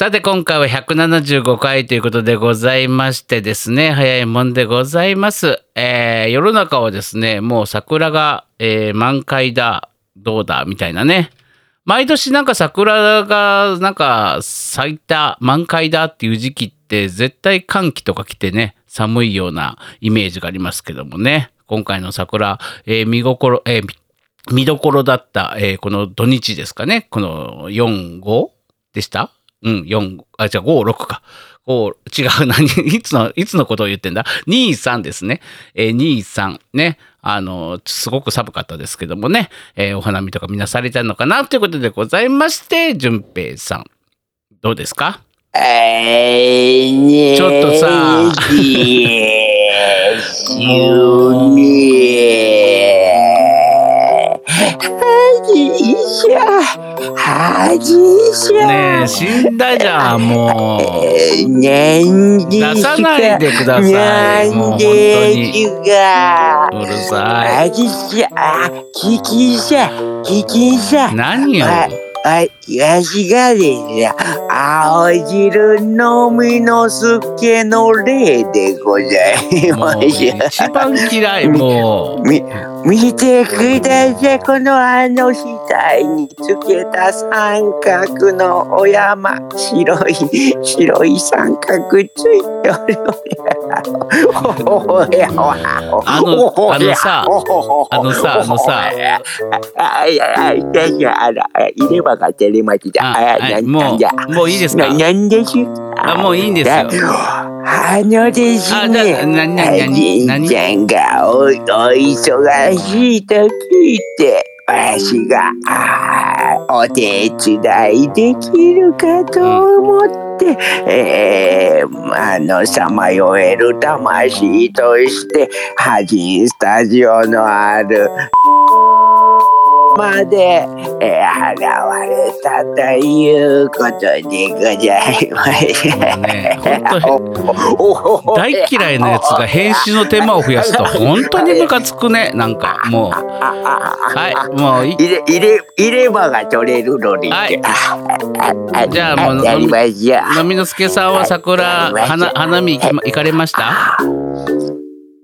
さて今回は175回ということでございましてですね、早いもんでございます。えー世の中はですね、もう桜が、えー満開だ、どうだ、みたいなね。毎年なんか桜がなんか咲いた満開だっていう時期って絶対寒気とか来てね寒いようなイメージがありますけどもね今回の桜、えー見心、えー見どころだった、えーこの土日ですかねこの45でした？うん4あじゃあ56か。こう違う 何？いつのいつのことを言ってんだ？23ですね、えー、23ね。あのすごく寒かったですけどもね、えーお花見とかみんなされたのかな？ということでございまして淳平さん。どうですか？えーねちょっとさ 恥じゃ恥じゃねえ死んだじゃんもう。なんで出さないでくださいもう本当に。うるさい。恥じゃあ聞きじゃ聞きじゃ。何よ。はいはい、わしがですね、青汁のみのすけの例でございもうます。一番嫌いもう。み、見てください。このあの額につけた三角のお山。白い、白い三角ついておる。あのあのさあのさあのさ。あいやいやいやあの入れ歯が照れました。ああはい。なんなんじゃもうもういいですか？ななんですあもういいんですよ。あのですあじゃあね、なななじ何いちゃんがおお忙しいと聞いて、わしがお手伝いできるかと思って、えー、あのさまよえる魂として、ハジンスタジオのあるまで、えー、現れたということでございます。ね大嫌いなやつが編集の手間を増やすと本当にムカつくねなんかもうはいもうい入れ入れ入れ歯が取れるのに。はいあじゃあもう やりました。のみのすけさんは桜花花見行かれました？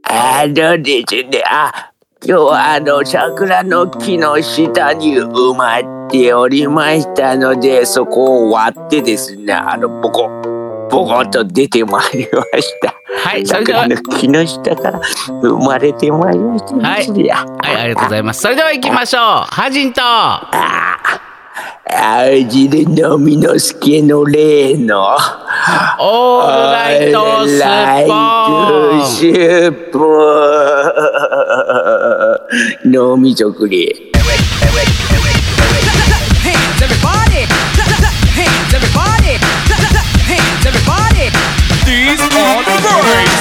あのですね、あ、はあの桜の木の下に埋まっておりましたので、そこを割ってですね、あのボコボコっと出てまいりました。はい桜の木の下から生まれてまいりました。はい。はいありがとうございます。それでは行きましょう。ハジンと。青汁のみのすけの例の。オールライトスポープ脳みそくれ Hands everybody! Hands everybody! Hands everybody! These are the birds!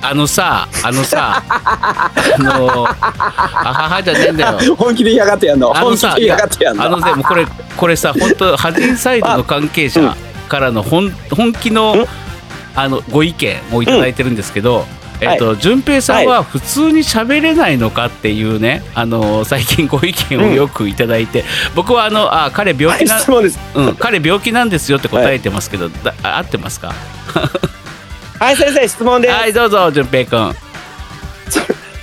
あのさあのさあのあははじゃねえんだよ本気で嫌がってやんの？あのさ嫌がってやんの？あのでもこれこれさ本当ハジンサイドの関係者からの本本気のあのご意見をいただいてるんですけど、えっと順平さんは普通に喋れないのかっていうねあの最近ご意見をよくいただいて、僕はあのあ彼病気な、うん 彼病気なんですよって答えてますけど、だあ合ってますか？はい先生質問です、はいどうぞ順平君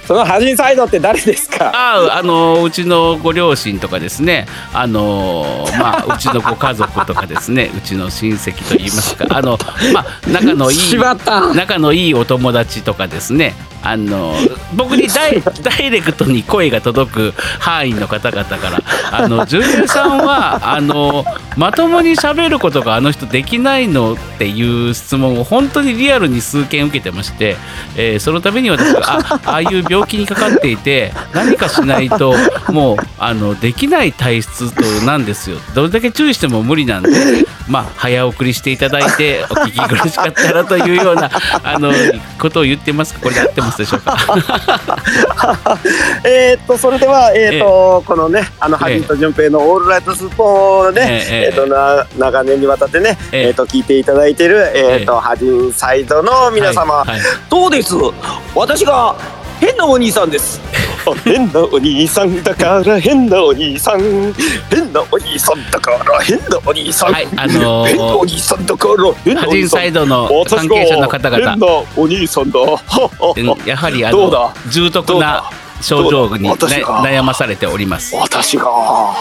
そのハジンサイドって誰ですか？ああのうちのご両親とかですね。あのまあ うちのご家族とかですね。うちの親戚といいますか。あのまあ仲のいい仲のいいお友達とかですねあの僕にダイ ダイレクトに声が届く範囲の方々から「あの純平さんはあのまともに喋ることがあの人できないの?」っていう質問を本当にリアルに数件受けてまして、えーそのために私があああいう病気にかかっていて何かしないともうあのできない体質となんですよどれだけ注意しても無理なんで。まあ、早送りしていただいてお聞き苦しかったらというようなあのことを言ってますこれで合ってますでしょうか？えーっとそれではえーっと、このねあのハジンと順平のオールライトスッポンをね、えええーっとな長年にわたってね、ええ。えーっと聞いていただいてるえーっと、ハジンサイドの皆様、はいはい。どうです？私が変なお兄さんです。変なお兄さんだから変なお兄さん。変なお兄さんだから変なお兄さん、はいあのー変なお兄さんだから変なお兄さん。サイドの私関係者の方々。が変なお兄さんだ。やはりあの重篤な症状に、悩まされております。私が？は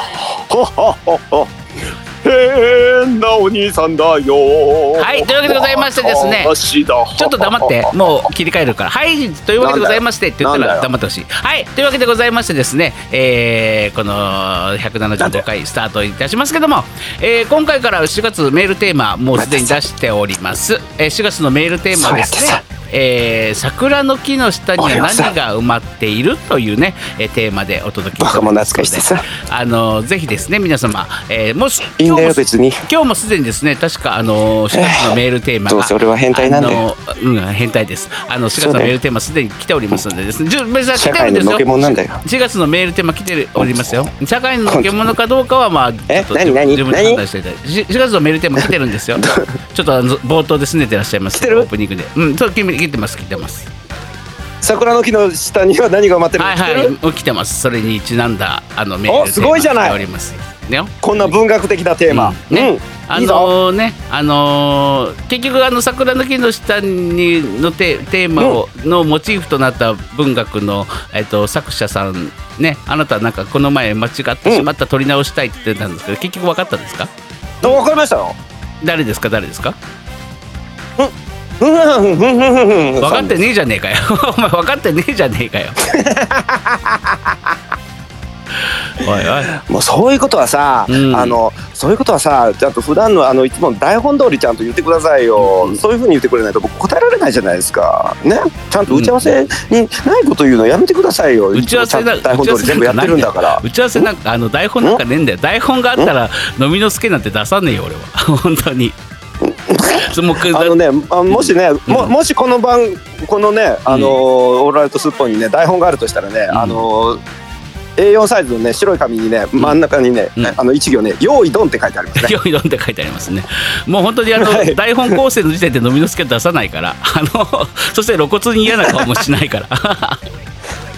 ははは変なお兄さんだよ。はいというわけでございましてですね。ちょっと黙って、もう切り替えるから。はい、というわけでございましてって言ったら黙ってほしい。はい、というわけでございましてですね、えーこの175回スタートいたしますけども、えー今回から4月メールテーマ、もうすでに出しております。えー4月のメールテーマはですねえー桜の木の下には何が埋まっているというね、えーテーマでお届けしておりますのであのぜひですね皆様、えーもしいいんだよ今日も別に。今日もすでにですね確かあの4月のメールテーマがどうせ俺は変態なんだよあのうん変態です。あの4月のメールテーマすでに来ておりますのでですね。社会ののけもんなんだよ。4月のメールテーマ来ておりますよ。社会ののけものかどうかはまあえ何何自分で判断していただいて。し4月のメールテーマ来てるんですよ。ちょっとあの冒頭で拗ねてらっしゃいます。オープニングで。うんそう来てます来てます。桜の木の下には何が埋まってるはいはい来てます。それにちなんだあのメールすごいじゃない。おります。ねこんな文学的なテーマ、うんね。うん。あのね、あのー結局あの桜の木の下にのテテーマを、のモチーフとなった文学のえっと作者さんね、あなたなんかこの前間違ってしまった取り直したいって言ってたんですけど、結局分かったんですか？あわかりましたよ。誰ですか？誰ですか？ふん分かってねえじゃねえかよ。お前分かってねえじゃねえかよ。おいおい。もうそういうことはさ、うん。あのそういうことはさちゃんと普段のあのいつもの台本通りちゃんと言ってくださいよ、うん。そういうふうに言ってくれないと僕答えられないじゃないですか。ね？ちゃんと打ち合わせにないこと言うのやめてくださいよ、打ち合わせな台本通り全部やってるんだから。打ち合わせなんかあの台本なんかねえんだよ。台本があったら飲みの助なんて出さねえよ俺は。本当に あのねあもしね、ももしこの番このねあのーオールライトスッポンにね台本があるとしたらね、うん。あのー A4 サイズのね白い紙にね真ん中にね、うん。あの一行ね「用意ドン」って書いてありますね。よいどんって書いてありますね。もう本当にあの、はい。台本構成の時点で飲みの助出さないから、あのそして露骨に嫌な顔もしないから。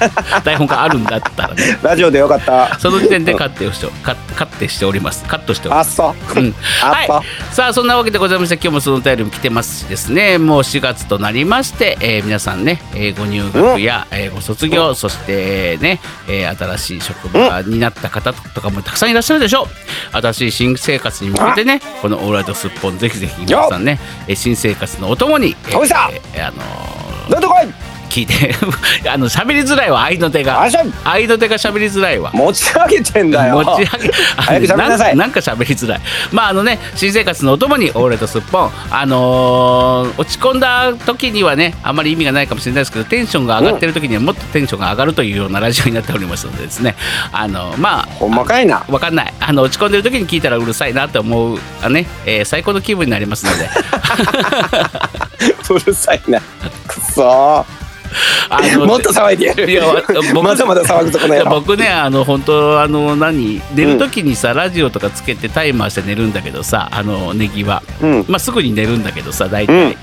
台本があるんだったらね、ラジオでよかった。その時点でカットをしてカッカットしております。カットしております。あっそう。うんあっそう。はい、さあそんなわけでございまして今日もそのお便りも来てますしですねもう4月となりまして、えー皆さんね、えーご入学や、えーご卒業そしてね、えー新しい職場になった方とかもたくさんいらっしゃるでしょう新しい新生活に向けてねこの「オールライトスッポン」ぜひぜひ皆さんね、えー新生活のお供に、えーあのーこい。聞いて あの喋りづらいわ愛の手があしゃん。愛の手が喋りづらいわ持ち上げてんだよ。持ち上げ 早く喋りなさいんなんか喋りづらいまああのね新生活のお供にオーレとすっぽんあのー落ち込んだ時にはねあまり意味がないかもしれないですけどテンションが上がってる時にはもっとテンションが上がるというようなラジオになっておりますのでですねあのまあほんまかいな。わかんないあの落ち込んでる時に聞いたらうるさいなって思うあね、えー最高の気分になりますので うるさいな。くそ。もっと騒いでやる。いやわ僕まだまだ騒ぐとこのい。僕ねあの本当あの何寝る時にさ、ラジオとかつけてタイマーして寝るんだけどさあのネギは、うん。まあ、すぐに寝るんだけどさ大体、うん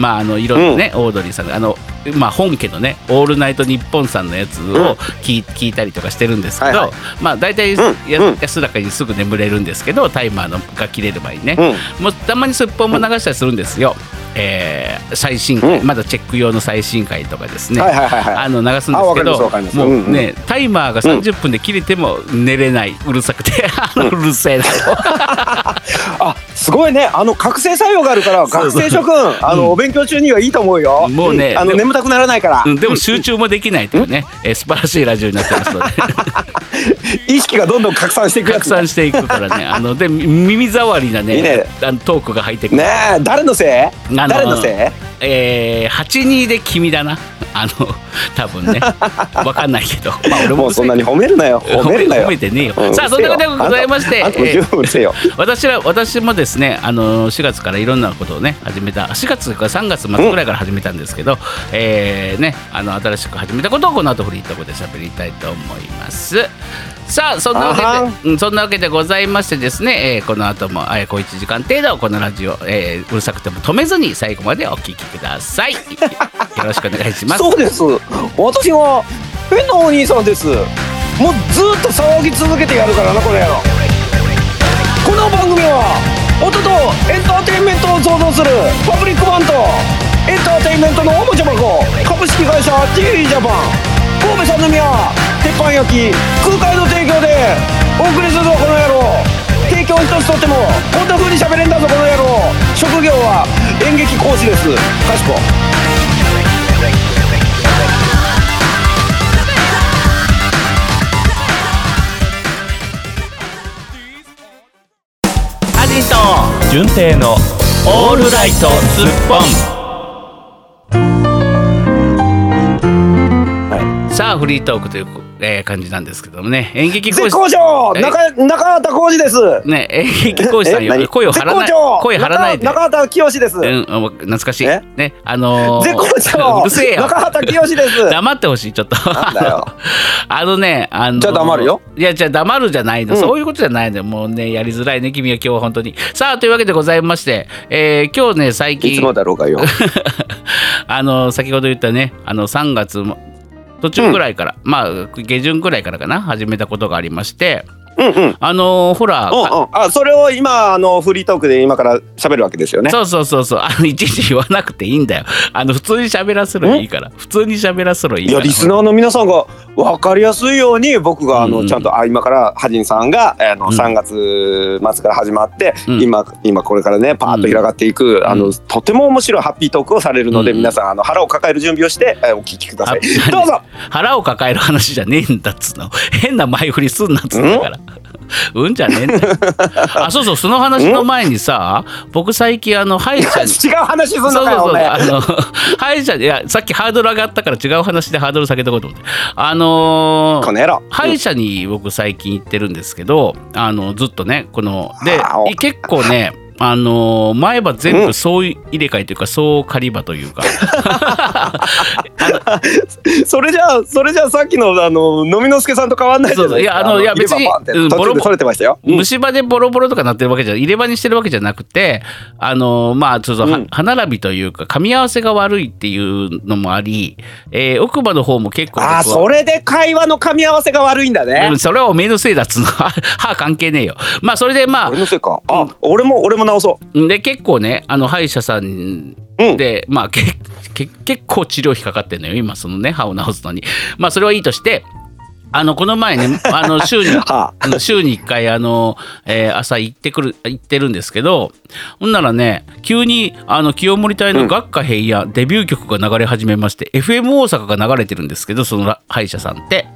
まああのいろんなね、オードリーさんがあの、まあ、本家のね「オールナイトニッポン」さんのやつを聞い聞いたりとかしてるんですけど、はいはい。まあ大体うんや、うん。安らかにすぐ眠れるんですけどタイマーのが切れる前にね、うん。もうたまにすっぽんも流したりするんですよ。えー最新回、うん。まだチェック用の最新回とかですね、はいはいはいはい。あの流すんですけどもうんうんうね、タイマーが30分で切れても寝れない。うるさくて。あの うるせえなと。あ、すごいね。あの覚醒作用があるから、学生諸君、あの、お勉強中にはいいと思うよ。もうねん。あの、眠たくならないから。う。んでも集中もできないというね、えー素晴らしいラジオになってますので。意識がどんどん拡散していく。拡散していくからね。あので耳障りなねね。あのトークが入ってくる、ねえ、誰のせい？誰のせい？えー、82で君だな。あの多分ね。わかんないけど、まあ、俺もそんなに褒めるなよ。褒めるなよ。褒め。てねえよ、うん。さあそんなことでございましてえよ。私ら私もですねあの4月からいろんなことをね始めた。4月から3月末ぐらいから始めたんですけど、えーねあの新しく始めたことをこの後フリートークで喋りたいと思います。さあそんなわけでうんそんなわけでございましてですね、えーこの後もあやこ1時間程度このラジオ、えーうるさくても止めずに最後までお聞きください。よろしくお願いします。そうです。私が変なお兄さんですもうずっと騒ぎ続けてやるからなこれこの番組は音とエンターテインメントを創造するパブリックバンドエンターテインメントのおもちゃ箱株式会社 T ジャパン神戸三宮鉄板焼き空海の提供でお送りするぞこの野郎提供一つとってもこんな風に喋れんだぞこの野郎。職業は演劇講師です。かしこ。ハジと純正のオールライトスッポン。さあフリートークという、えー感じなんですけどもね演劇講師中中畑浩二ですね演劇講師さんよ何？声を張らない声張らないで中中畑清です、うん、あ懐かしい。え？ね、あのー、絶好調うるせえよ。中畑清です 黙ってほしい、ちょっと。あのね、あのーじゃあ黙るよ。いや、じゃあ黙るじゃないの、うんそういうことじゃないのよ。もうね、やりづらいね、君は今日は本当に。さあ、というわけでございまして、えー今日ね、最近。いつもだろうがよ あの先ほど言ったねあの3月も途中ぐらいから、まあ下旬ぐらいからかな始めたことがありましてうんうん。あのほら、うんうん。あそれを今あのフリートークで今から喋るわけですよね。そうそうそうそう。あのいちいち言わなくていいんだよ。あの普通に喋らせろいいから。普通に喋らせろいいから。いやリスナーの皆さんが分かりやすいように僕があの、うん。ちゃんとあ今からハジンさんがあの、うん。3月末から始まって、うん。今今これからねパーッと広がっていく、あのうんとても面白いハッピートークをされるので、うん。皆さんあの腹を抱える準備をして、えーお聞きください。あどうぞ。腹を抱える話じゃねえんだっつうの。変な前振りすんなっつうんだからうんじゃねえんだよ。あ そうそうその話の前にさ僕最近あの歯医者に。違う話すんのそうそうそうあの歯医者いやさっきハードル上がったから違う話でハードル下げとこうと思って。あのー歯医者に僕最近行ってるんですけどあのずっとねこので結構ねあのー前歯全部総入れ替えというか総仮歯というか それじゃあそれじゃあさっきのあの飲みの助さんと変わんないじゃないですか。いやあのいや別にボロ途中でそれてましたよ、うん。虫歯でボロボロとかなってるわけじゃ入れ歯にしてるわけじゃなくてあのまあちょっとは、うん。歯並びというか噛み合わせが悪いっていうのもあり、えー奥歯の方も結構ああそれで会話の噛み合わせが悪いんだね。うん、それはおめえのせいだっつうの。歯関係ねえよ。まあそれでまあ俺のせいか。あ俺も俺も直そう。で結構ねあの歯医者さんうん。で、まあけ け結構治療費かかってんのよ今そのね歯を治すのに。まあそれはいいとしてあのこの前ね あの週に はあの週に1回あの、えー朝行ってくる行ってるんですけどほんならね急にあの清盛隊の学科平野、デビュー曲が流れ始めまして FM 大阪が流れてるんですけどそのら歯医者さんって。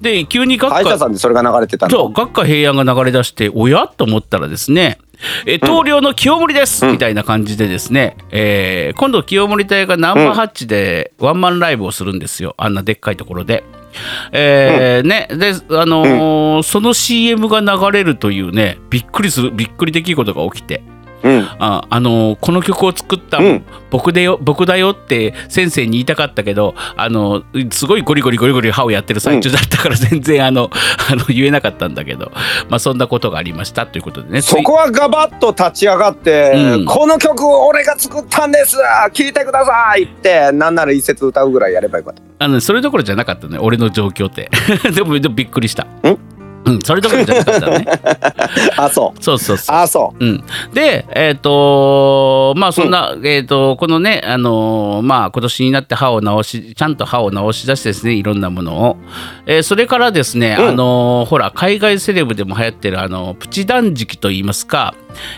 で急に学歯医者科さんでそれが流れてたの？そう学科平安が流れ出しておや？と思ったらですねえ棟梁の清盛です、みたいな感じでですね、えー今度清盛隊がナンバーハッチでワンマンライブをするんですよ。あんなでっかいところで。えーねであのーその CM が流れるというねびっくりするびっくり出来事が起きて。うん。ああのーこの曲を作ったうん。僕でよ僕だよって先生に言いたかったけどあのすごいゴリゴリゴリゴリ歯をやってる最中だったから全然あのあの言えなかったんだけど、まあ、そんなことがありましたということでね。そこはガバッと立ち上がって、うん。この曲を俺が作ったんです聴いてくださいってなんなら一節歌うぐらいやればよかった。あのそれどころじゃなかったね俺の状況って。でもでもびっくりした。んうん、それどころじゃなかったね。あそう。そうそうそう。あそう。ん、で、えっ、とまあそんな、えっ、とこのね、あのーまあ今年になって歯を直し、ちゃんと歯を直し出してですね、いろんなものを。えーそれからですね、うん。あのーほら、海外セレブでも流行ってる、あの、プチ断食といいますか、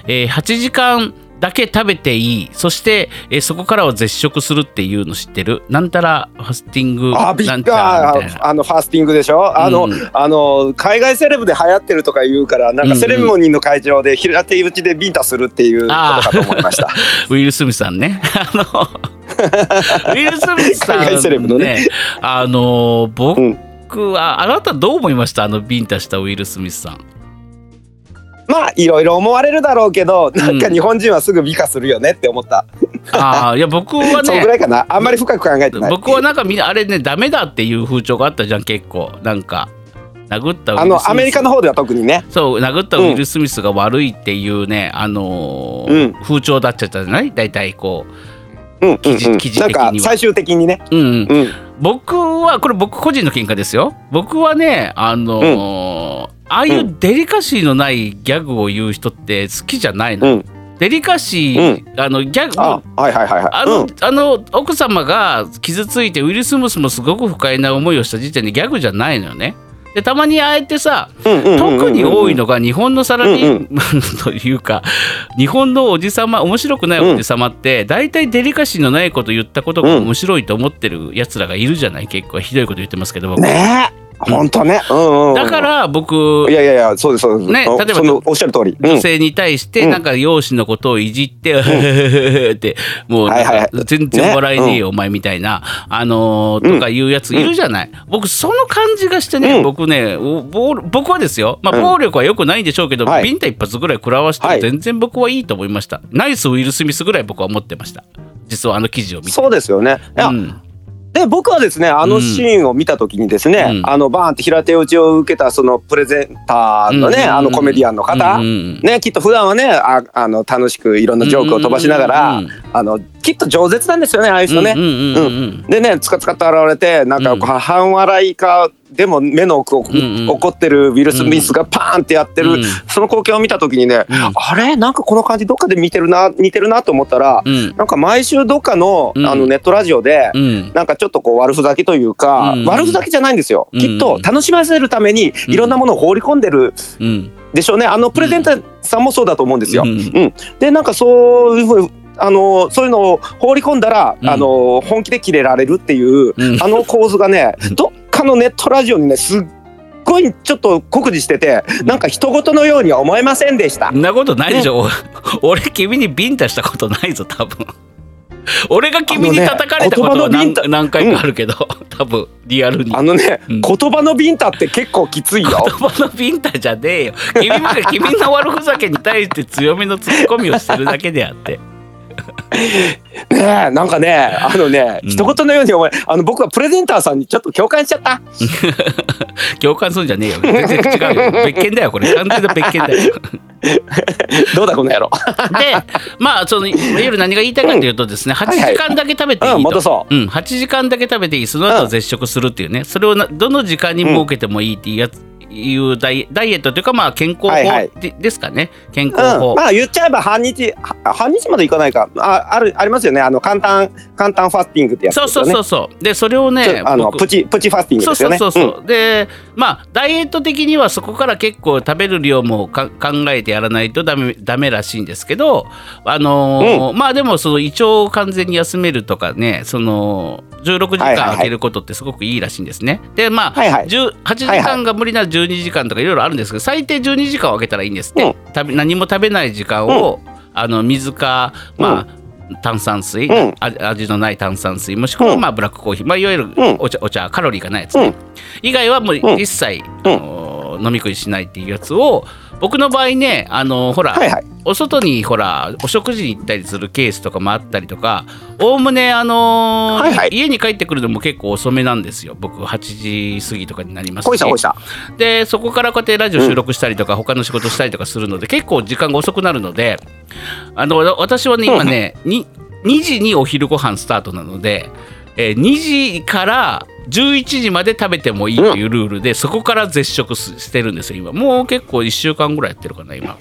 えー8時間だけ食べていい、そして、えーそこからは絶食するっていうの知ってる？なんたらファスティングうあビッなんちゃらみたいな。ああのファスティングでしょ？あの、うん。あの海外セレブで流行ってるとか言うからなんかセレモニーの会場で平手打ちでビンタするっていうことかと思いました。ウィル・スミスさんね。あの、ウィル・スミスさん、海外セレブのね。あの、僕うん。は、あなたどう思いました？あの、ビンタしたウィル・スミスさん。まあいろいろ思われるだろうけどなんか日本人はすぐ美化するよねって思った、ああ、いや、僕はそのぐね、らいかな。あんまり深く考えてない。僕はなんかみんな、あれね、ダメだっていう風潮があったじゃん、結構。なんか、殴ったウィル・スミス。あのアメリカの方では特にね。そう殴ったウィル・スミスが悪いっていうね、あのーうん。風潮だっちゃったじゃない？大体こうんうんうん。記事記事最終的にね。ううんうん。うん。僕はこれ僕個人の見解ですよ。僕はねあのーああいうデリカシーのないギャグを言う人って好きじゃないの、うん。デリカシー、あのギャグあはいはいはいはい。あの,、うん。あの奥様が傷ついてウィル・スムスもすごく不快な思いをした時点でギャグじゃないのよね。でたまにああやってさうんうんうんうん特に多いのが日本のサラリーマンというか日本のおじさま面白くないおじさまって大体デリカシーのないこと言ったことが面白いと思ってるやつらがいるじゃない。結構ひどいこと言ってますけど僕。ねえ本当ね。うんうんうん。だから僕いやいやいやそうですそうです。あね例えばそのおっしゃる通り。うん。女性に対してうん。なんか容姿のことをいじって、ってもうなんかはいはい。はい全然笑えねえよ、お前みたいな、あのーとかいうやついるじゃない、僕その感じがしてね、うん。僕ね僕はですよ、まあ、うん。暴力は良くないんでしょうけど、はい。ビンタ一発ぐらい食らわしてもはい。全然僕はいいと思いました、ナイスウィル・スミスぐらい僕は思ってました。実はあの記事を見て。そうですよね。いやうんで僕はですねあのシーンを見た時にですね、うん。あのバーンって平手打ちを受けたそのプレゼンターのね、うんあのコメディアンの方、うんうんね、きっと普段はねああの楽しくいろんなジョークを飛ばしながら、あのきっと饒舌なんですよねああいう人ね。でねつかつかと現れてなんか半笑いかでも目の奥を、んうん。怒ってるウィル・スミスがパーンってやってる、うん。その光景を見た時にね、ん。あれ？なんかこの感じどっかで見てるな似てるなと思ったら、うん。なんか毎週どっかの,、うん。あのネットラジオで、うん。なんかちょっとこう悪ふざけというか、うん。悪ふざけじゃないんですよ、うん。きっと楽しませるためにいろんなものを放り込んでるうん。でしょうね。あのプレゼンターさんもそうだと思うんですよ。でなんかそういうふうにあのそういうのを放り込んだら、うん。あの本気でキレられるっていう、うん。あの構図がねどっかのネットラジオにねすっごいちょっと酷似しててなんか人事のようには思えませんでした。そ。んなことないでしょ、俺君にビンタしたことないぞ多分。俺が君に叩かれたことは何,、ね何回かあるけど、多分リアルに。あのね、うん。言葉のビンタって結構きついよ。言葉のビンタじゃねえよ。君が君の悪ふざけに対して強めのツッコミをしてるだけであって ねえなんかねあのね、うん。一言のように思えあの僕はプレゼンターさんにちょっと共感しちゃった。共感するんじゃねえよ。全然違うよ。別件だよこれ。完全な別件だよ。どうだこの野郎。でまあその夜何が言いたいかというとですね8時間だけ食べていいと、うん戻そう。ん、8時間だけ食べていい。その後うん。絶食するっていうね。それをなどの時間に設けてもいいっていうやつ、いうダイダイエットというかまあ健康法はいはい。でですかね。健う康法、ん、まあ言っちゃえば半日は半日までいかないか。ああるありますよね。あの簡単簡単ファスティングってやつそうそう。そうそう。でそれをちねょあの僕プチプチファスティングですよね。そうそうそう、でまあダイエット的にはそこから結構食べる量もか考えてやらないとダメダメらしいんですけどあのーまあでもその胃腸を完全に休めるとかねその16時間空けることってすごくいいらしいんですね。でまあ、はいはい。10 8時間が無理なら12時間とかいろいろあるんですけど最低12時間を空けたらいいんですって、うん。食べ何も食べない時間を、あの水かまあ、炭酸水、うん。あ味のない炭酸水もしくはうん。まあブラックコーヒー、まあ、いわゆるん。お茶お茶カロリーがないやつね、うん。以外はもううん。一切、あの飲み食いしないっていうやつを僕の場合ねあのほら、はいはい。お外にほらお食事に行ったりするケースとかもあったりとかおおむねあのーはいはい。家に帰ってくるのも結構遅めなんですよ。僕8時過ぎとかになりますし。でそこからこうやってラジオ収録したりとか、他の仕事したりとかするので結構時間が遅くなるのであの私はね今ね、に2時にお昼ご飯スタートなので、えー2時から11時まで食べてもいいというルールで、そこから絶食すしてるんですよ今。もう結構1週間ぐらいやってるかな今。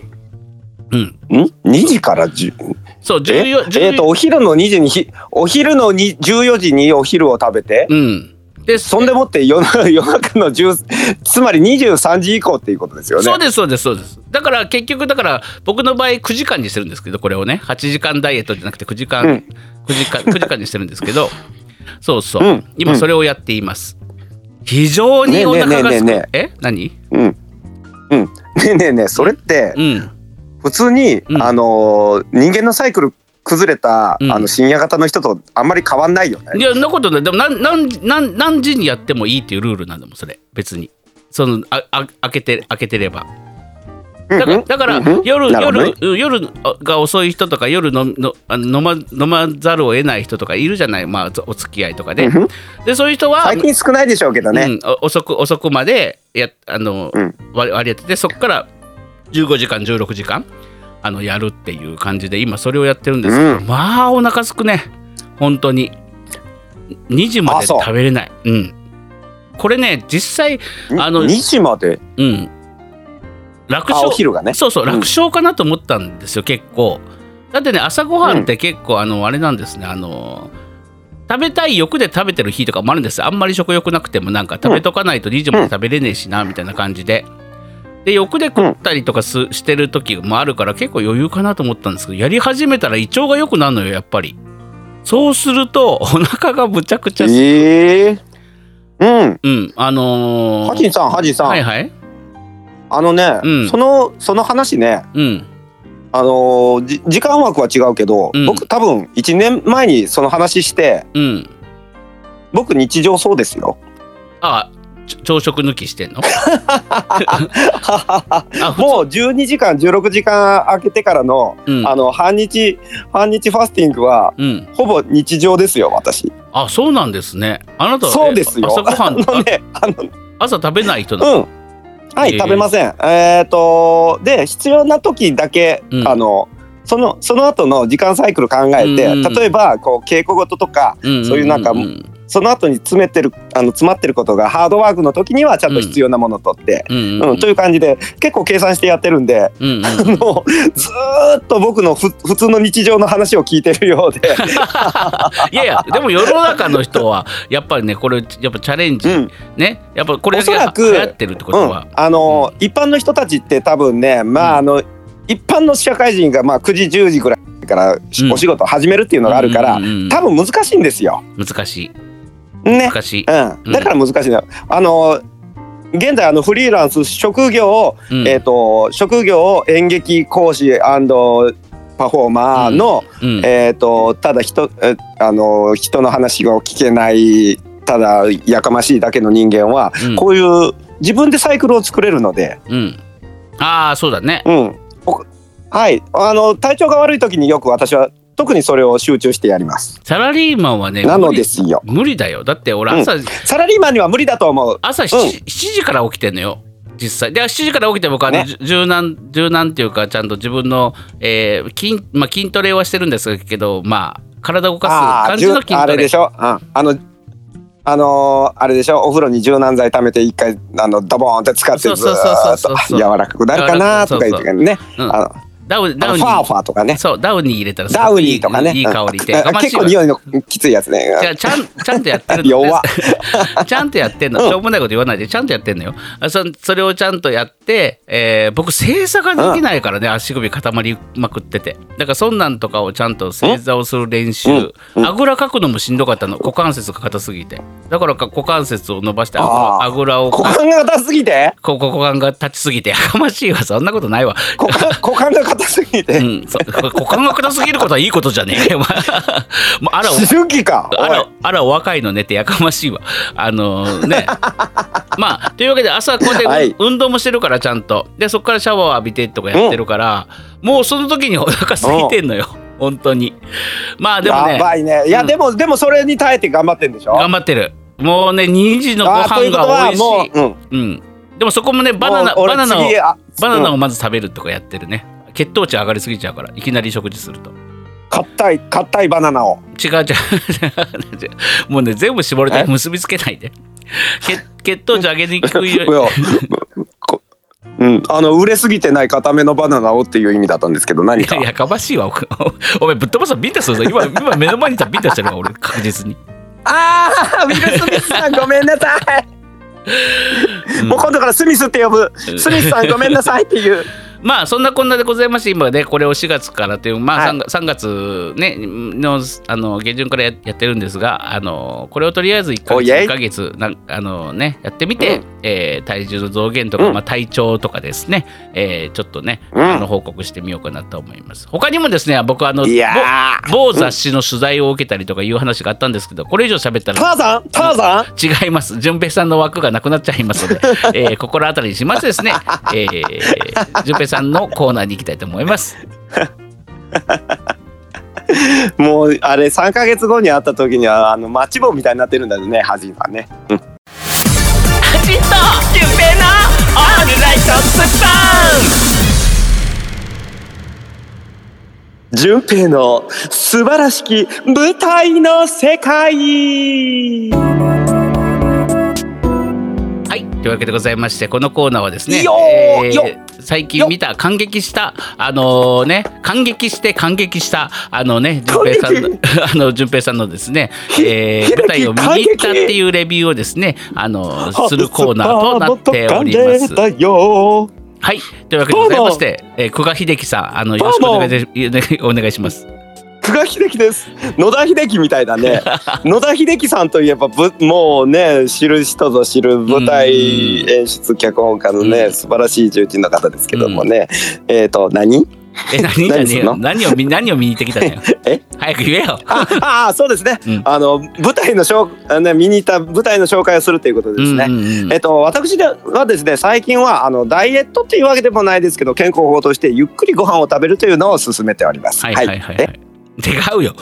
うん。ん？2時から10そうえ？14 14えーとお昼の2時にひお昼のに14時にお昼を食べて、うん。でそんでもって夜な夜中の10つまり23時以降っていうことですよね。そうですそうですそうです。だから結局だから僕の場合9時間にしてるんですけどこれをね。8時間ダイエットじゃなくて9時間、うん。9時間9時間にしてるんですけどそうそう、うん。今それをやっています。非常にお腹がすく、ねえねえねえ何？うん。うん。ねえねえねえそれってうん。普通に、うん。あのー人間のサイクル崩れた、うん。あの深夜型の人とあんまり変わんないよね。いやそんなことない。でも何何何何時にやってもいいっていうルールなんだもんそれ。別に。そのああ開けて開けてればだからだから夜、夜夜が遅い人とか夜のの飲ま飲まざるを得ない人とかいるじゃない、まあ、お付き合いとかで、うんでそういう人は最近少ないでしょうけどね。うん、お遅く遅くまでやあの、うん。割割り当ててそこから15時間16時間あのやるっていう感じで今それをやってるんですけど、うん。まあお腹すくね。本当に。2時まで食べれない。うん。これね実際あの2時まで？うん楽勝昼がね。そうそううん。楽勝かなと思ったんですよ、結構。だってね朝ごはんって結構、あのあれなんですね。あの食べたい欲で食べてる日とかもあるんです。よあんまり食欲なくてもなんか食べとかないと2時まで食べれねえしな、みたいな感じで。で欲で食ったりとかす、してる時もあるから結構余裕かなと思ったんですけどやり始めたら胃腸が良くなるのよやっぱり。そうするとお腹がむちゃくちゃええうん。うんあのーハジンさんハジンさん、はいはいあのね、うん。そのその話ねうん。あのーじ時間枠は違うけど、うん。僕多分1年前にその話してうん。僕日常そうですよ。あ朝食抜きしてんの？もう12時間16時間空けてからの、うん。あの半日半日ファスティングはうん、ほぼ日常ですよ私。あそうなんですね。あなたはそうですよ。え朝ごはんあのねあの朝食べない人なの？うんはい、えー。食べません。えっ、とで必要な時だけ、うん。あのそのその後の時間サイクル考えて、うん例えばこう稽古事とかうんそういうなんかんその後に詰めてるあの詰まってることがハードワークの時にはちゃんと必要なものを取って、うんうんという感じで結構計算してやってるんで、あのずーっと僕のふ普通の日常の話を聞いてるようで、いやいやでも世の中の人はやっぱりねこれやっぱチャレンジ、うん。ねやっぱこれだけおそらく流行ってるってことうん。は、あの一般の人たちって多分ねまああの一般の社会人がまあ9時10時ぐらいからうん。お仕事を始めるっていうのがあるから、多分難しいんですよ。難しいね。難しい、うん、だから難しいのよ。あの現在あのフリーランス職業を、うん。えっ、と職業演劇講師パフォーマーの、うん。えっ、とただ人えあの人の話が聞けないただやかましいだけの人間は、うん。こういう自分でサイクルを作れるので、うん。ああそうだね。うん、おはい。あの体調が悪い時によく私は特にそれを集中してやります。サラリーマンはねなのですよ。無理だよ。だって俺うん。朝、サラリーマンには無理だと思う。朝 7, 7時から起きてんのよ。実際。で7時から起きて僕は、ね。柔軟柔軟っていうかちゃんと自分の、えー筋まあ、筋トレはしてるんですけどまあ体を動かすあ感じのあ筋トレ。あれでしょ、うん、あのあのーあれでしょ？お風呂に柔軟剤溜めて一回あのドボーンって使ってずそうそうそうーっと。柔らかくなるかなとか言ってね、うん。あのダウあダウファーフーァーとかね。そうダウニー入れたらダウくいいニーとかね。いい香りで。うんやかましいわ結構匂いのきついやつね。じゃあちゃんちゃんとやってるの 弱っ。ちゃんとやってんの、うん。しょうもないこと言わないで。ちゃんとやってんのよ。あそそれをちゃんとやって、えー僕正座ができないからね、足首固まりまくってて。だからそんなんとかをちゃんと正座をする練習、あぐらかくのもしんどかったの。股関節が硬すぎて。だからか股関節を伸ばしてあぐあらを。股間が硬すぎて？ここ股間が立ちすぎて。やかましいわ。そんなことないわ。股間股間が硬すぎて、うん、そ股間が硬すぎることはいいことじゃねえ。よ。もうあら、おあら、あら、お若いのねってやかましいわ。あのね。まあ、というわけで、朝こうやって、はい運動もしてるから、ちゃんと。で、そこからシャワー浴びてとかやってるから、もうその時にお腹空いてんのよ。本当に。まあ、でもやね、ばいねいや、うんでもでもそれに耐えて頑張ってんでしょ？頑張ってる。もうね、2時のご飯が美味しい。もう、うん、うん。でもそこもね、バナナ、バナナを、バナナうんをまず食べるとかやってるね。血糖値上がりすぎちゃうから、いきなり食事すると。硬い硬いバナナを違う違う もうね全部絞れてえ？結びつけないで血血糖値上げにくいよう ん、あの売れすぎてない固めのバナナをっていう意味だったんですけど何か。やかましいわおお前ぶっ飛ばすビンタするぞ。今今目の前にいたらビンタしてるわ俺。確実に、ああウィル・スミスさんごめんなさい、うん。もう今度からスミスって呼ぶ。スミスさんごめんなさいっていうまあそんなこんなでございまして今ねこれを4月からというまあはい。3, 月3月ねのあの下旬からややってるんですがあのこれをとりあえず1ヶ月おイエイ2ヶ月なんあのねやってみて、うん。えー体重の増減とか、うん。まあ、体調とかですね、えーちょっとね、うん。あの報告してみようかなと思います。他にもですね僕あの某某雑誌の取材を受けたりとかいう話があったんですけどこれ以上喋ったらターザンターザン。違います。順平さんの枠がなくなっちゃいますので、えー心当たりにしますですね。えー、順平さんのコーナーに行きたいと思います。もうあれ3ヶ月後に会った時にはあのマッチ棒みたいになってるんだよねハジンさんね、うん、アジト順平のオールライトスパン。純平の素晴らしき舞台の世界。はい、というわけでございましてこのコーナーはですね、えーよ最近見た感激したあのね感激して感激したあのね順平さんの あの順平さんのですね、えー、ひ舞台を見に行ったっていうレビューをですねあのするコーナーとなっております。はい、というわけでございまして、えー、久我秀樹さんあのよろしくお願いでお願いします。久我秀樹です。野田秀樹みたいだね。野田秀樹さんといえばぶもうね知る人ぞ知る舞台演出脚本家のね、うん。素晴らしい重鎮の方ですけどもね、えっ、と何？え何？何何何を見何を見に行ってきたのよ？え？早く言えよ。ああそうですね、うん。あの舞台の紹あのね見に行った舞台の紹介をするということですね、うんうんうんえっと、私ではですね最近はあのダイエットっていうわけでもないですけど健康法としてゆっくりご飯を食べるというのを勧めております。はいはいはいはえい。違うよ。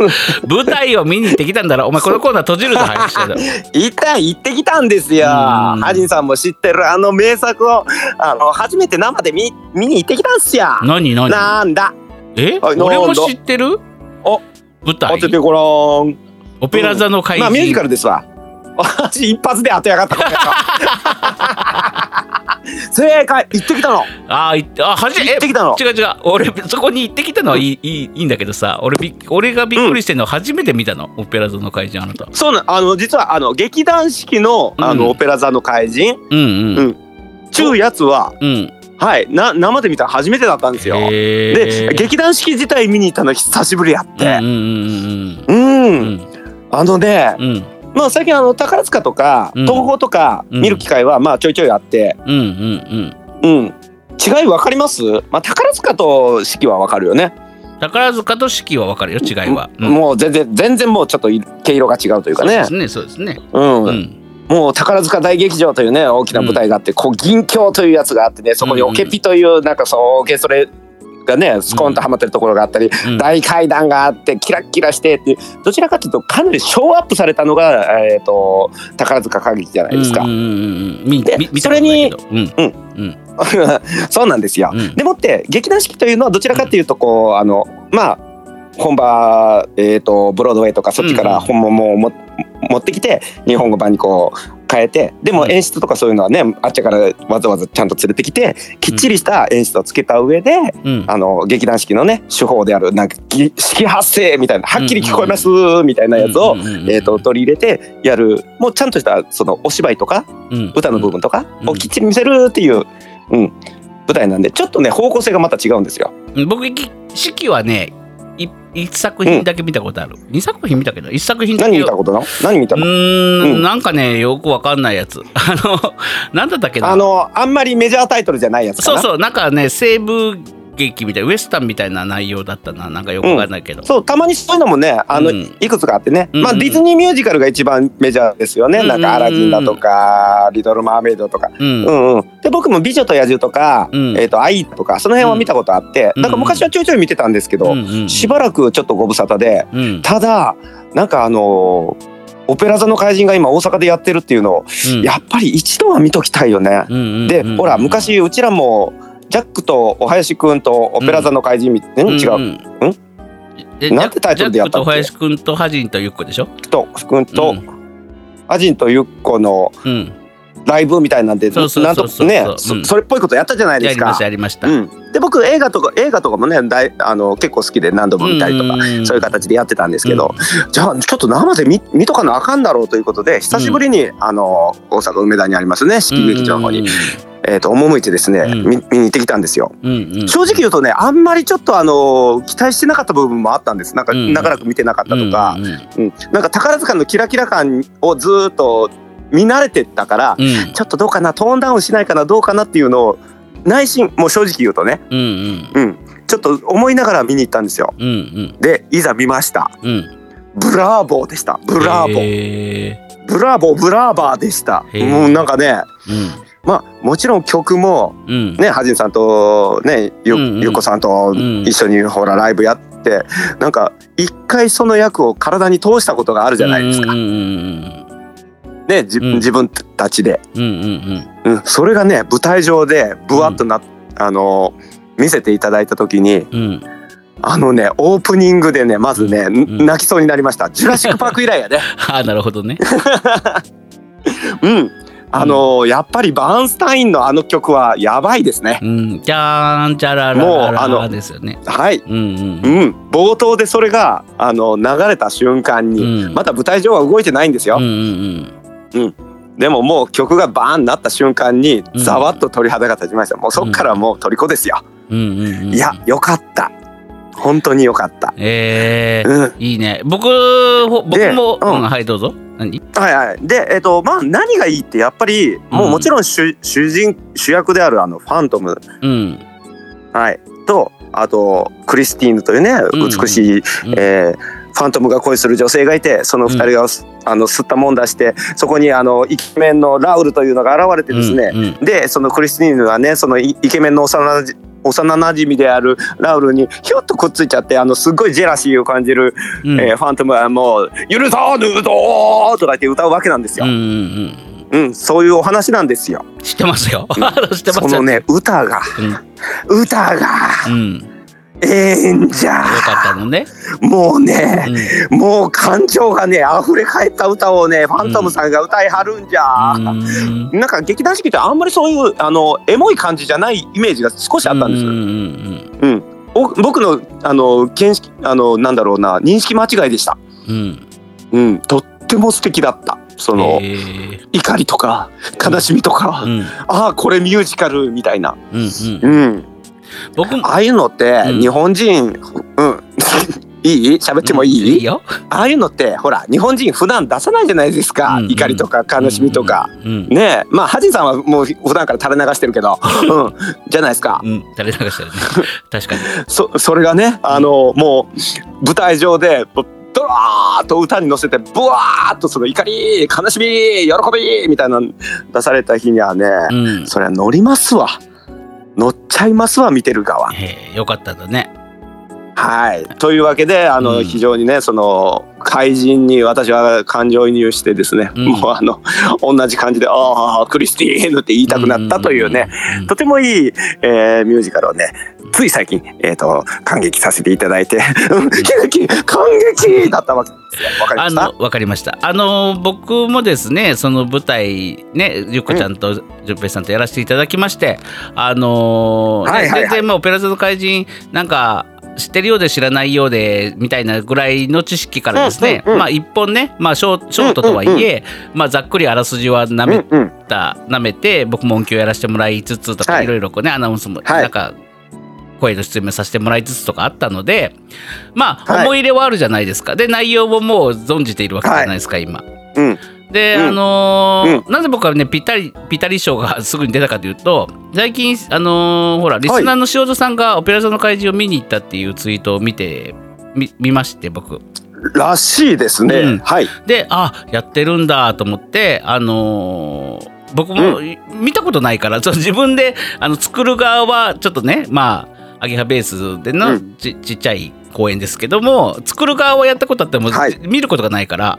舞台を見に行ってきたんだろ。お前このコーナー閉じるぞ早くしてだ。一旦行ってきたんですよ。うんハジンさんも知ってるあの名作をあの初めて生で見見に行ってきたんすよ。何何？なんだえ？はい俺も知ってる？お舞台？当ててごらん。オペラ座の怪人。まあミュージカルですわ。私一発で当てやがった正解行ってきたの。ああはじ行ってきたの。え違う違う。俺そこに行ってきたのはいいいいんだけどさ俺び俺がびっくりしてるのは初めて見たの、オペラ座の怪人あなた。そうなんあの実はあの劇団四季のあの、うんオペラ座の怪人？うんうん。うん。ちゅうやつはうん。はいな生で見たの初めてだったんですよ。へで劇団四季自体見に行ったの久しぶりやって。うんうんうんうん、うん。あのね、うんうんまあ最近あの宝塚とかうん東宝とかうん見る機会はまあちょいちょいあって、うんうんうん、違いわかります？まあ宝塚と四季はわかるよね。宝塚と四季は分かるよ違いは。うんもう全然全然もうちょっと毛色が違うというかねそうです。ねそうですね。うん、うんもう宝塚大劇場というね大きな舞台があって、こう銀鏡というやつがあってねそこにオケピというなんかそうオーケストラがねスコンとはまってるところがあったり、うん。大階段があってキラッキラしてっていうどちらかというとかなりショーアップされたのが、えー、と宝塚歌劇じゃないですか。うんうんうんで見見たことないけど。うん。うん。そうなんですよ。うん。でもって劇団四季というのはどちらかというとこうあのまあ本場、えー、とブロードウェイとかそっちから本物をも持ってきて日本語版にこう変えてでもうん。演出とかそういうのはねあっちからわざわざちゃんと連れてきてきっちりした演出をつけた上で、うん。あの劇団四季のね手法であるなんかぎ式発声みたいなはっきり聞こえますみたいなやつを、うんうんうんうんえー、と取り入れてやる。もうちゃんとしたそのお芝居とかうん。歌の部分とかうん。をきっちり見せるっていう、うん、舞台なんでちょっとね方向性がまた違うんですよ。うん。僕き四季はねい一作品だけ見たことある。二作品見たけど一作品だけ何見たことなの？何見たうのーうんんなんかねよくわかんないやつ。あのなんだったっけな？あのあんまりメジャータイトルじゃないやつそうそうなんかね西部劇みたいウエスタンみたいな内容だったななんかよくわかんないけど。そうたまにそういうのもねあの、うん。いくつかあってね、まあ、うん。ディズニーミュージカルが一番メジャーですよね、なんか「アラジン」だとか「リトル・マーメイド」とか。うん。うんうん、で僕も「美女と野獣」とか「うん。えー、と愛」とかその辺は見たことあって、うん。なんか昔はちょいちょい見てたんですけど、うんうんしばらくちょっとご無沙汰でうん。ただなんかあのーオペラ座の怪人が今大阪でやってるっていうのを、うん。やっぱり一度は見ときたいよね。うんうんで、うん。ほら昔うちらもジャックとお林くんとオペラ座の怪人み、ん、違う、ん？えなんてタイトルでやったっけ？ジャックと林くんとハジンとユッコでしょ？とくんと、うん。アジンとユッコのうん。ライブみたいなんでなんとねうん。そそれっぽいことやったじゃないですか。やりました。やりました。うん、で僕映画とか映画とかもね大あの結構好きで何度も見たりとか、うんそういう形でやってたんですけど、じゃあちょっと生で見見とかなあかんだろうということで久しぶりに、あの大阪梅田にありますね四季劇場の方に、えー、と赴いてですね、うん。見見に行ってきたんですよ。うんうんうん。正直言うとねあんまりちょっとあの期待してなかった部分もあったんです。なんかうん。長らく見てなかったとか。う、んうん。うん。なんか宝塚のキラキラ感をずーっと見慣れてたから、うん。ちょっとどうかなトーンダウンしないかなどうかなっていうのを内心もう正直言うとね、うんうん。うん、ちょっと思いながら見に行ったんですよ。うんうん。でいざ見ました。うん。ブラーボーでした。ブラーボー、へブラーボーブラーバーでした。もうなんかねーまあもちろん曲もねはじんさんとねゆ,、ゆっこさんとん。一緒にほらライブやってなんか一回その役を体に通したことがあるじゃないですか、うんうんねじうん。自分たちで、うんうんうん。うん、それがね舞台上でブワッとな、あの見せていただいた時にうん。あのねオープニングでねまずね、ん。泣きそうになりました。ジュラシック パーク以来やねあなるほどね。うん。あのーやっぱりバーンスタインのあの曲はやばいですね。うん。じゃーんじゃららもうらあのらですよね。はい。うんうんう。ん。冒頭でそれがあの流れた瞬間に、うん。まだ舞台上は動いてないんですよ、うんうんでももう曲がバーンなった瞬間にうんざわっと鳥肌が立ちましたもうそっからもう虜ですよ、うん。うんうんうん。いや。よかった本当によかったえー。うんいいね。僕ほ僕でも、うんうん、はいどうぞ。何？はいはいでえっ、とまあ何がいいってやっぱりもうもちろん主,、主人主役であるあのファントムうん。はいとあとクリスティーヌというねうん美しい、うんえーファントムが恋する女性がいてその二人が、あの吸ったもん出してそこにあのイケメンのラウルというのが現れてですね、うんうんでそのクリスティーヌはねそのイイケメンの幼なじ幼馴染であるラウルにひょっとくっついちゃってあのすっごいジェラシーを感じる、うんえーファントムはもう「許さぬぞ!」とか言って歌うわけなんですよ。うんううんんそういうお話なんですよ。うん。知ってますよ。知ってますよ。そのね歌がうん。歌がうん。ええんじゃよかったのね。もうね、うん。もう感情がね溢れ返った歌をねファントムさんが歌いはるんじゃ。うんなんか劇団四季ってあんまりそういうあのエモい感じじゃないイメージが少しあったんですよ。うんうんお僕のあの見識あのなんだろうな認識間違いでした。うん。うん、とっても素敵だった。その、えー怒りとか悲しみとか、うんああこれミュージカルみたいな。うんうん。うん、僕もああいうのってうん日本人、うん、いい？喋ってもいい、いいよ。ああいうのってほら日本人普段出さないじゃないですか、うん怒りとか悲しみとか。うん。ねえまあハジンさんはもう普段から垂れ流してるけど、うん、じゃないですか。うん。垂れ流してるね。確かに。そそれがねあのもう舞台上でぼドラーッと歌に乗せてブワーッとその怒り悲しみ喜びみたいなの出された日にはね、うん。そりゃ乗りますわ乗っちゃいますわ見てる側。えーよかったんだね。はいというわけであの、うん非常にねその怪人に私は感情移入してですね、うんもうあの同じ感じで「ああクリスティーヌ」って言いたくなったというね、うん。とてもいい、えーミュージカルをねつい最近、えー、と感激させていただいてうん悲劇感激!だったわけですよ。わかりました？あのわかりました。あの僕もですねその舞台ねゆっこちゃんとじゅんぺいさんとやらせていただきまして、あのねはいはいはい。全然もうオペラ座の怪人なんか知ってるようで知らないようでみたいなぐらいの知識からですね、うんうんうん。まあ一本ねまあショーショートとはいえ、まあざっくりあらすじはなめうんうん。たなめて僕も音響やらせてもらいつつとか、はい。い、ろいろこうねアナウンスも、はい。なんか声の出演もさせてもらいつつとかあったのでまあはい。思い入れはあるじゃないですか、で内容ももう存じているわけじゃないですか、今。うん。で、うん。あのーなぜ僕はねぴったりぴったり賞がすぐに出たかというと最近あのーほらリスナーの塩田さんが「オペラ座の怪人」を見に行ったっていうツイートを見てみ見まして僕。らしいですね、うん。はい。であやってるんだと思ってあのー僕も見たことないから、ちょっと自分であの作る側はちょっとねまあアゲハベースでの、うん。ちちっちゃい公演ですけども作る側はやったことあっても、はい。見ることがないから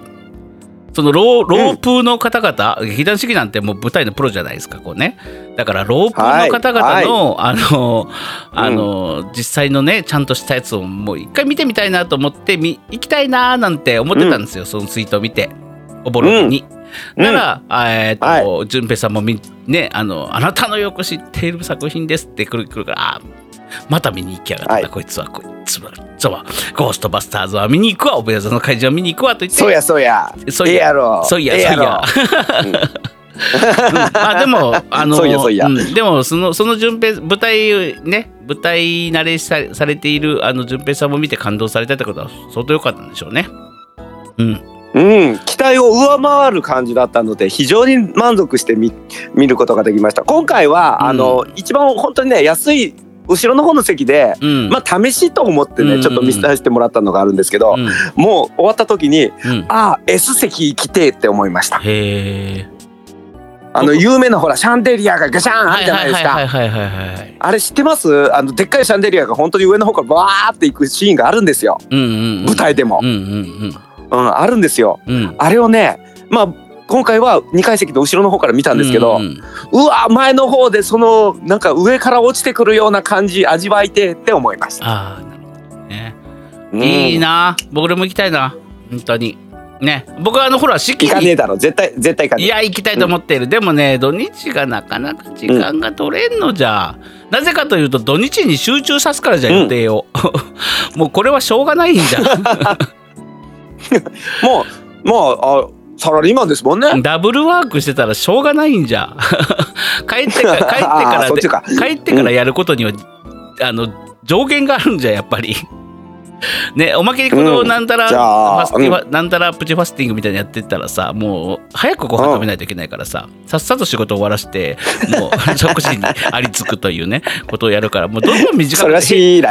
そのローロープの方々、劇団四季なんてもう舞台のプロじゃないですかこうね。だからロープの方々の、あのあの、実際のねちゃんとしたやつをもう一回見てみたいなと思ってみ行きたいなーなんて思ってたんですよ、そのツイートを見ておぼろげに。うん。なら、えーっと、は淳平さんもみねあのあなたのよく知っている作品ですってくるくるからあまた見に行きやがった、はい。こいつはこいつは。そう。はゴーストバスターズは見に行くわオペラ座の会場は見に行くわと言って。そうやそうや。そうや。ろ。そういやええそういやろあでも あのそうん。でもそのその順平舞台ね舞台慣れさされているあの順平さんも見て感動されたってことは相当良かったんでしょうね。うん、うん、期待を上回る感じだったので非常に満足して見見ることができました。今回は、うん。あの一番本当にね安い後ろの方の席で、うん、まあ試しと思ってね、うん。ちょっと見せてもらったのがあるんですけど、うん。もう終わった時にうん、ああ S 席行きてえって思いました。へえ。あの有名なほらシャンデリアがガシャーンあるじゃないですか。あれ知ってます？あのでっかいシャンデリアが本当に上の方からバーって行くシーンがあるんですよ。うんうんうん、舞台でも。うんうんうん、あるんですよ。うんうん。あれをねまあ今回は2階席の後ろの方から見たんですけど、うん。うんうわ前の方でそのなんか上から落ちてくるような感じ味わいてえって思いました。ああなるほど。ね。うんいいな。僕も行きたいな。本当に。ね。僕はあのほら四季。行かねえだろ。絶対絶対行かねえ。いや行きたいと思っている、でもね土日がなかなか時間が取れんのじゃ、なぜかというと土日に集中さすからじゃ予定を、もうこれはしょうがないんじゃ。もうもうあサラリーマンですもんね。ダブルワークしてたらしょうがないんじゃ。帰ってか帰ってから あそっちか。で帰ってからやることには、あの上限があるんじゃやっぱり。ねおまけにこのうん。なんたら、ファスティファなんたらプチファスティングみたいなのやってったらさもう早くご飯食べないといけないからさ、さっさと仕事終わらしてもう 食事にありつくというねことをやるからもうどんどん短く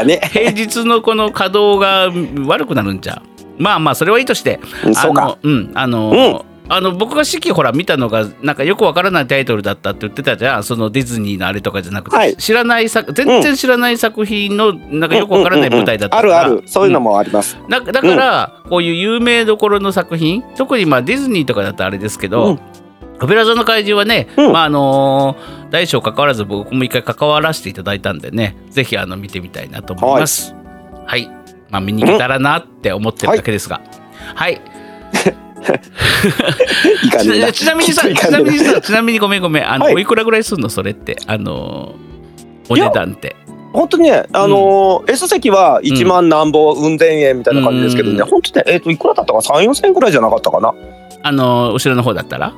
ね。平日のこの稼働が悪くなるんじゃまあまあそれはいいとしてうんそうか。あのうんあの、あの僕が四季ほら見たのがなんかよくわからないタイトルだったって言ってたじゃん。そのディズニーのあれとかじゃなくて、はい。知らない作全然知らない作品のなんかよくわからない舞台だった。あから、る。あるそういうのもあります、だだから、こういう有名どころの作品特にまあディズニーとかだとあれですけど、うん。オペラ座の怪獣はね、うん。まああのー大小関わらず僕も一回関わらせていただいたんでねぜひあの見てみたいなと思いますはい、まあ見に行けたらなって思ってるだけですが。はい、ちちなみにさちなみにさちなみにごめんごめん。あの、はい。おいくらぐらいすんのそれって？あのーお値段って。本当にね、あのー S 席は1万何本運転円みたいな感じですけどね、うん。本当にね、えっ、と、いくらだったか、3、4千円ぐらいじゃなかったかな？あのー後ろの方だったら？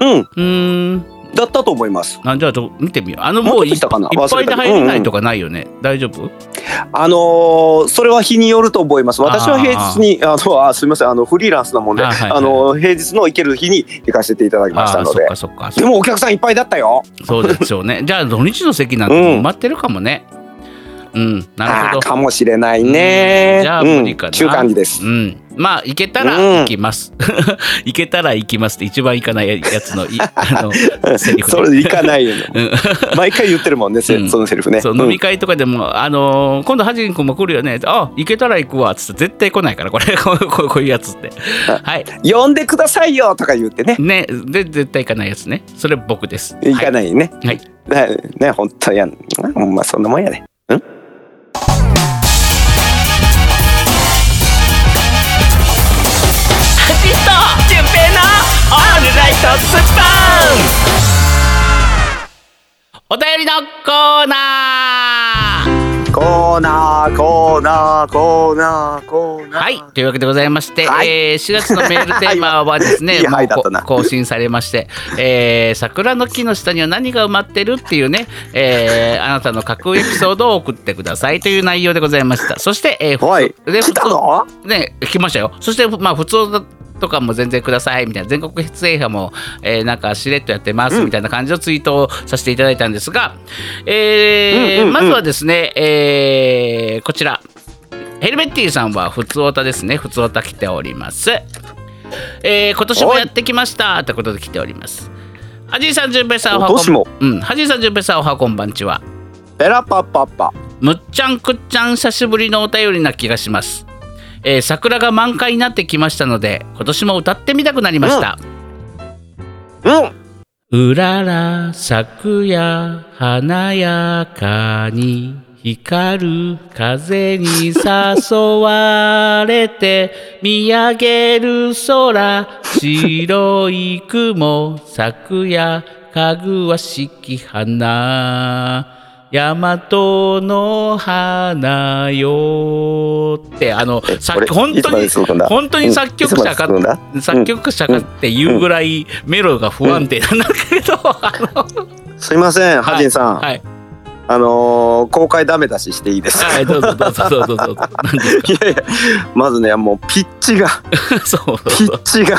うん、うーんだったと思います。あじゃあちょ見てみよう。あのもういいっぱいで入れないとかないよね、大丈夫？あのーそれは日によると思います。私は平日に、あの、あ、すみません、あの、フリーランスなもんで、あ,、あはいはい。の、平日の行ける日に行かせていただきましたので。あーそっか。そっか。そでもお客さんいっぱいだったよ。そうでしょうね。じゃあ土日の席なんて埋まってるかもね。うん、なるほど。かもしれないね。じゃあ無理かな。うん、中間時です。うん、まあ行けたら行きます、行けたら行きますって一番行かないやつのい あのセリフそれで行かないよ。うん。毎回言ってるもんね、せうん。そのセリフね。そううん。飲み会とかでも、あのー今度ハジン君も来るよね。あ行けたら行くわっつって絶対来ないからこれこういうやつって。はい。呼んでくださいよとか言ってね。ねで絶対行かないやつね。それ僕です。行かないね。はい。ねね本当やん。まあそんなもんやね。お便りのコーナー。コーナーコーナーコーナーコーナー。はいというわけでございまして、はい。えー4月のメールテーマはですね更新されまして、えー桜の木の下には何が埋まってるっていうね、えーあなたの架空エピソードを送ってくださいという内容でございました。そして、えーおい。普通で来たの？ね来ましたよ。そしてまあ普通だとかも全然くださいみたいな全国出演派も、えーなんかしれっとやってますみたいな感じのツイートをさせていただいたんですが、えまずはですね、えーこちら。ヘルメッティさんは普通オタですね。普通オタ来ております、えー今年もやってきましたということで来ております。はじいさんじゅんぺいさんおはこん今年も？うん。はじいさんじゅんぺいさんおはこんばんちは。ペラパッパッパ。むっちゃんくっちゃん久しぶりのお便りな気がします、えー桜が満開になってきましたので今年も歌ってみたくなりました、うん。うらら咲くや華やかに光る風に誘われて見上げる空。白い雲咲くやかぐわしき花大和の花よってあのえ作本当に本当に作曲者か、うんいつまで続くんだ？作曲者かっていうぐらいメロが不安定なんだけど、あのすいません、ハジンさん。はい、あのー公開ダメ出ししていいですか？はい、どうぞどうぞどうぞいやいやまずねもうピッチが。そう。ピッチが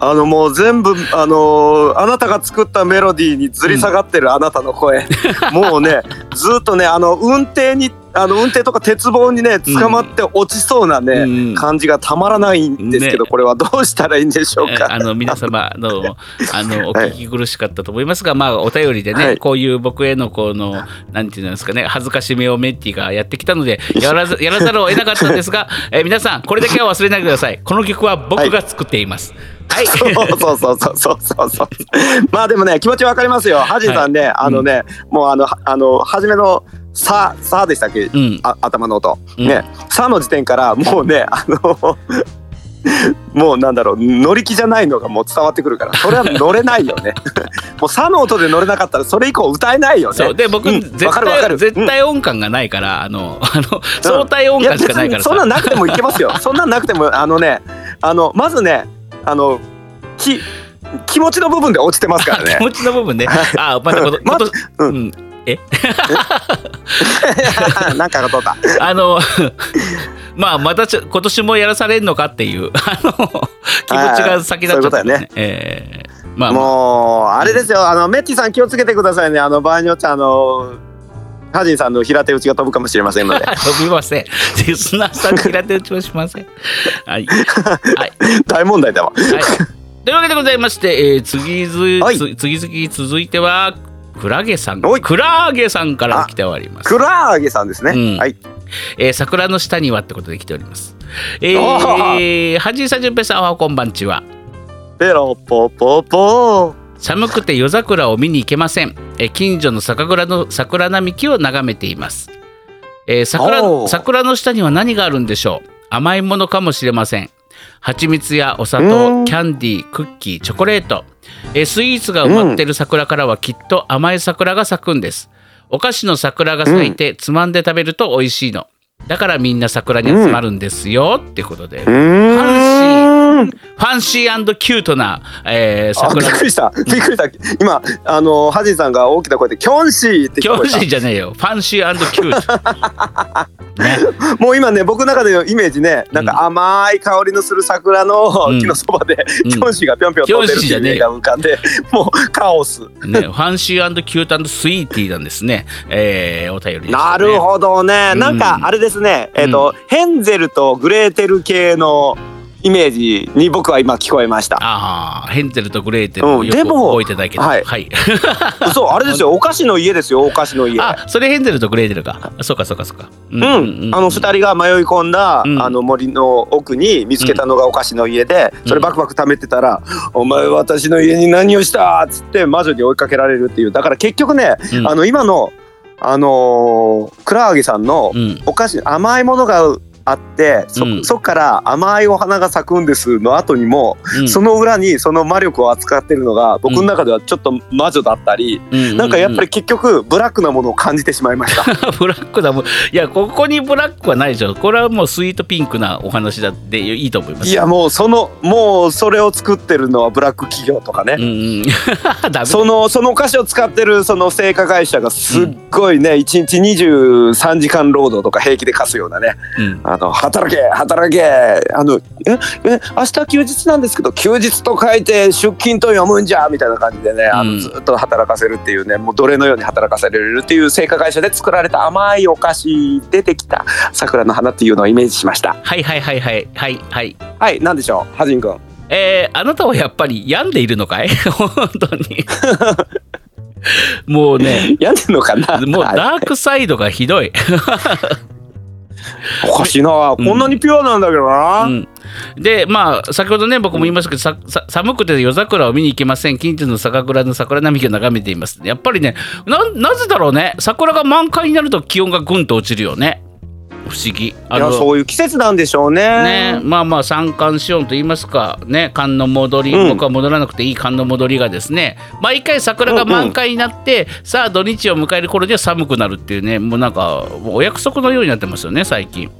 あのもう全部あのーあなたが作ったメロディーにずり下がってるあなたの声、もうねずっとねあの運転にあの運転とか鉄棒にね捕まって落ちそうなね、うん感じがたまらないんですけど、ね。これはどうしたらいいんでしょうか。えーあの皆様のあの お聞き苦しかったと思いますが、まあお便りでね、はい。こういう僕へのこのなんていうんですかね恥ずかしめをメッティがやってきたのでや。らずやらざるを得なかったんですが、えー皆さんこれだけは忘れないでください。この曲は僕が作っています。はい、そうそうそうそうそうそうそう。まあでもね気持ちわかりますよ。ハジンさんね、あのね、もうあのはあの初めのささでしたっけ？うん。あ頭の音、うん。ね。さの時点からもうねあのもうなんだろう乗り気じゃないのがもう伝わってくるから。それは乗れないよね。もうさの音で乗れなかったらそれ以降歌えないよね。そう。で僕、うん。絶対絶対音感がないから、あのあの相対音感しかないからさ。や別にそんなんなくてもいけますよ。そんなんなくてもあのねあのまずねあのき気持ちの部分で落ちてますからね。気持ちの部分ね。あまたこと、まううん。ん、なんかが通ったあの まあまたちょ今年もやらされるのかっていうあの気持ちが先立っちゃったそうえーまあまあ。もうあれですよ。あのメッティさん気をつけてくださいね。あの場合によってあのハジンさんの平手打ちが飛ぶかもしれませんので 飛びません。リスナーさん平手打ちはしません。はい。はい。大問題だわはい。というわけでございまして、えー次ず、はいつ次々続いては、クラゲさん。クラゲさんから来ております。クラーゲさんですね、うんはいえー桜の下にはってことで来ております。えおー、はじいさじゅんぺいさんおはこんばんちは。ペロポポポ寒くて夜桜を見に行けません。えー近所の酒蔵の桜並木を眺めています。えー桜桜の下には何があるんでしょう？甘いものかもしれません。蜂蜜やお砂う糖、んキャンディー、クッキー、チョコレート。えースイーツが埋まっている桜からはきっと甘い桜が咲くんです。お菓子の桜が咲いてつまんで食べると美味しいの。だからみんな桜に集まるんですよ、ってことで。うーんファンシーキュートな、えー、あびっ桜くりした。びっくりした。今あのハジンさんが大きな声でキョンシーって聞こえた。教師じゃねえよ。ファンシーキュート。ね。もう今ね僕の中でのイメージねなんか甘い香りのする桜のうん。木のそばで、うん。キョンシーがぴょんぴょん飛んでるっていう絵が浮かんでもうカオス。ね、ファンシーキュートスイーティーなんですね。えー、お便りね。なるほどね、うんなん。かあれですね。えっ、と、ヘンゼルとグレーテル系のイメージに僕は今聞こえましたああ、ヘンゼルとグレーテルをよく覚えてないけど。はいはい。そうあれですよ お菓子の家ですよお菓子の家あ、それヘンゼルとグレーテルか。そうかそうかそうか。ううん、あの二人が迷い込んだ、うんあの森の奥に見つけたのがお菓子の家で、それバクバク貯めてたら「お前私の家に何をした!」っつって魔女に追いかけられるっていうだから結局ね、うんあの今のあのークラーゲさんのうん。お菓子甘いものがあってそ,、うんそっから甘いお花が咲くんですの後にも、うんその裏にその魔力を扱ってるのが僕の中ではちょっと魔女だったり、うんなんかやっぱり結局ブラックなものを感じてしまいました。ブラックだもん。いや、ここにブラックはないでしょ。これはもうスイートピンクなお話だっていいと思います。いやもうそのもうそれを作ってるのはブラック企業とかね、うん そのそのお菓子を使ってるその製菓会社がすっごいね、一日23時間労働とか平気で貸すようなねうん。あの働け働け。あのええ明日休日なんですけど休日と書いて出勤と読むんじゃみたいな感じでねあうん。のずっと働かせるっていうねもう奴隷のように働かされるっていう製菓会社で作られた甘いお菓子出てきた桜の花っていうのをイメージしました。はいはいはいはい。はいはい。はい何でしょう？はじんくん。えー、あなたはやっぱり病んでいるのかい？本当に。もうね、病んでんのかな？もうダークサイドがひどい。おかしいな、こんなにピュアなんだけどな、うん、でまあ先ほどね僕も言いましたけど、ささ寒くて夜桜を見に行けません。近所の酒蔵の桜並木を眺めています。やっぱりねななぜだろうね。桜が満開になると気温がぐんと落ちるよね不思議。あいやそういう季節なんでしょうね。ねまあまあ三寒四温と言いますか。ね寒の戻り、うん。僕は戻らなくていい寒の戻りがですね。毎回桜が満開になって、さあ土日を迎える頃には寒くなるっていうねもうなんかお約束のようになってますよね最近。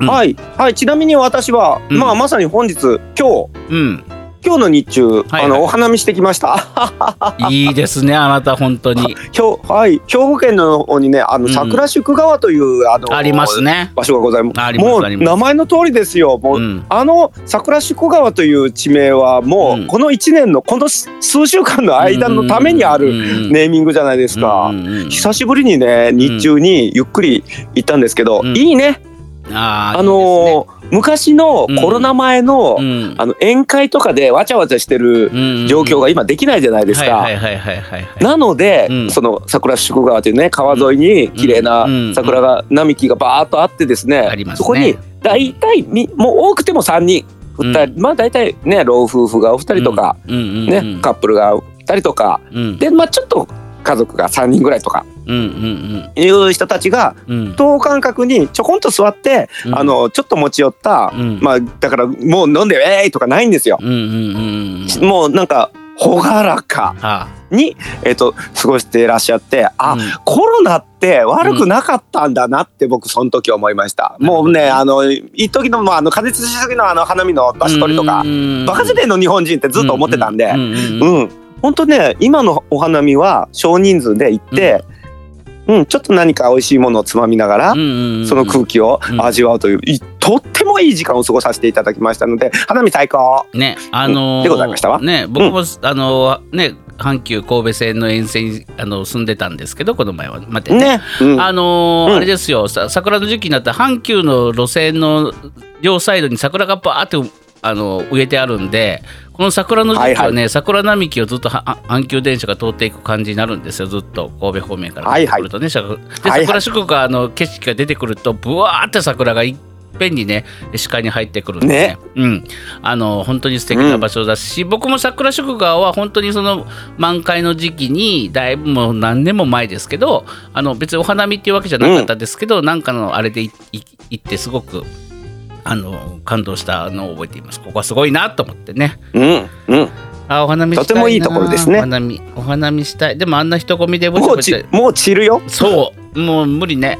うん。はい。はい。ちなみに私は、うん。まあまさに本日今日うん今日の日中、はいはい。あのお花見してきました。いいですねあなた本当に。今日はい。兵庫県の方にねあのうん。桜宿川という、あのありますね。場所がございます。ますもう名前の通りですよ。もう、うん。あの桜宿川という地名はもう、うん。この1年のこの数週間の間のためにあるるネーミングじゃないですか、久しぶりにね日中にゆっくり行ったんですけど、うん。いいねあのー昔のコロナ前の、いいですねあの宴会とかでわちゃわちゃしてるうん状況が今できないじゃないですか。なので、うん。その桜宿川というね川沿いに綺麗なうん。桜が並木がバーッとあってですね,、ありますね。そこに大体みもう多くても3人。2人、まあ大体ね老夫婦がお二人とか、うんうんうんねカップルが2人とか。うん。でまあちょっと家族が3人ぐらいとか。うんうんいう人たちがうん。うん等間隔にちょこんと座って、うん。あのちょっと持ち寄った、うん。まあだからもう飲んで「えーい!」とかないんですよ。うんうんうんうん。もうなんか朗らかあ。に、えっと過ごしていらっしゃってあ、うん。コロナって悪くなかったんだなって僕その時思いました。もうねあの一時のまああの加熱しすぎのあの花見の場所取りとか、バカ時代の日本人ってずっと思ってたんで。うんうんうん。うん、本当ね今のお花見は少人数で行って、うんちょっと何か美味しいものをつまみながら、うんうんうんその空気を味わうという、いとってもいい時間を過ごさせていただきましたので花見最高。ねあのーでございましたわ。ね僕も、あのーね阪急神戸線の沿線にあの住んでたんですけどこの前は待ってねね、うん。あのーうん。あれですよさ桜の時期になったら阪急の路線の両サイドに桜がバーってあの植えてあるんでこの桜の時期はね、はい桜並木をずっとはあ阪急電車が通っていく感じになるんですよ。ずっと神戸方面からはいはい。来るとね、はいはい。桜祝賀の景色が出てくるとブワーって桜がいっぺんにね視界に入ってくるんで、ね。うん、あの本当に素敵な場所だし、僕も桜祝賀は本当にその満開の時期にだいぶもう何年も前ですけどあの別にお花見っていうわけじゃなかったですけど、なんかのあれでいい行ってすごくあの感動したのを覚えています。ここはすごいなと思ってね。うんうん。あお花見したいな。とてもいいところですね。お花見お花見したい。でもあんな人混みでもうぼちち。もう散るよ。そう。もう無理ね。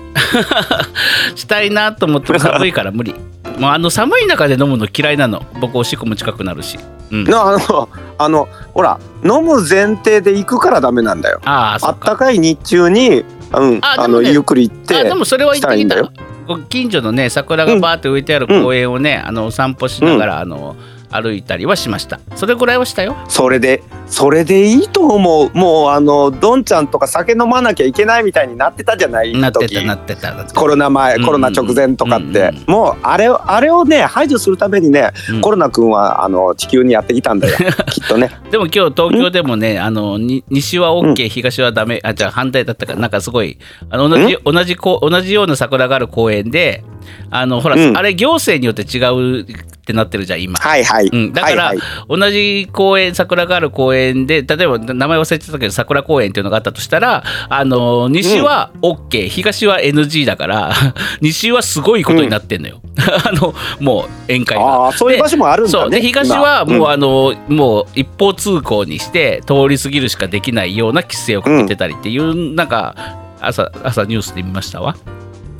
したいなと思っても寒いから無理。もうあの寒い中で飲むの嫌いなの。僕おしっこも近くなるし、うん、なあのあのほら飲む前提で行くからダメなんだよ。あっあっかたかい日中に、うん、ああのゆっくり行ってあでもそれは言ってきた。したいんだよ。ご近所のね桜がバーって植えてある公園をね、あのお散歩しながら、あの歩いたりはしました。それぐらいはしたよ。それでそれでいいと思う。もうあのどんちゃんとか酒飲まなきゃいけないみたいになってたじゃない？なってた時。なってたコロナ前うんコロナ直前とかって、うんうん。もうあれをあれをね排除するためにね、うん。コロナ君はあの地球にやってきたんだよ。きっとね。でも今日東京でもね、あのに西は OK、東はダメ、あじゃあ反対だったから、なんかすごい、あの同じ同じこう同じような桜がある公園で、あのほら、うん。あれ行政によって違うってなってるじゃん今。はいはい、うん、だから、はいはい。同じ公園桜がある公園で例えば名前忘れてたけど桜公園っていうのがあったとしたらあの西は OK、東は NG だから 西はすごいことになってんのよ、あのもう宴会が。ああそういう場所もあるんだねで東は今。もうあの、もう一方通行にして通り過ぎるしかできないような規制をかけてたりっていう、なんか朝朝ニュースで見ましたわ。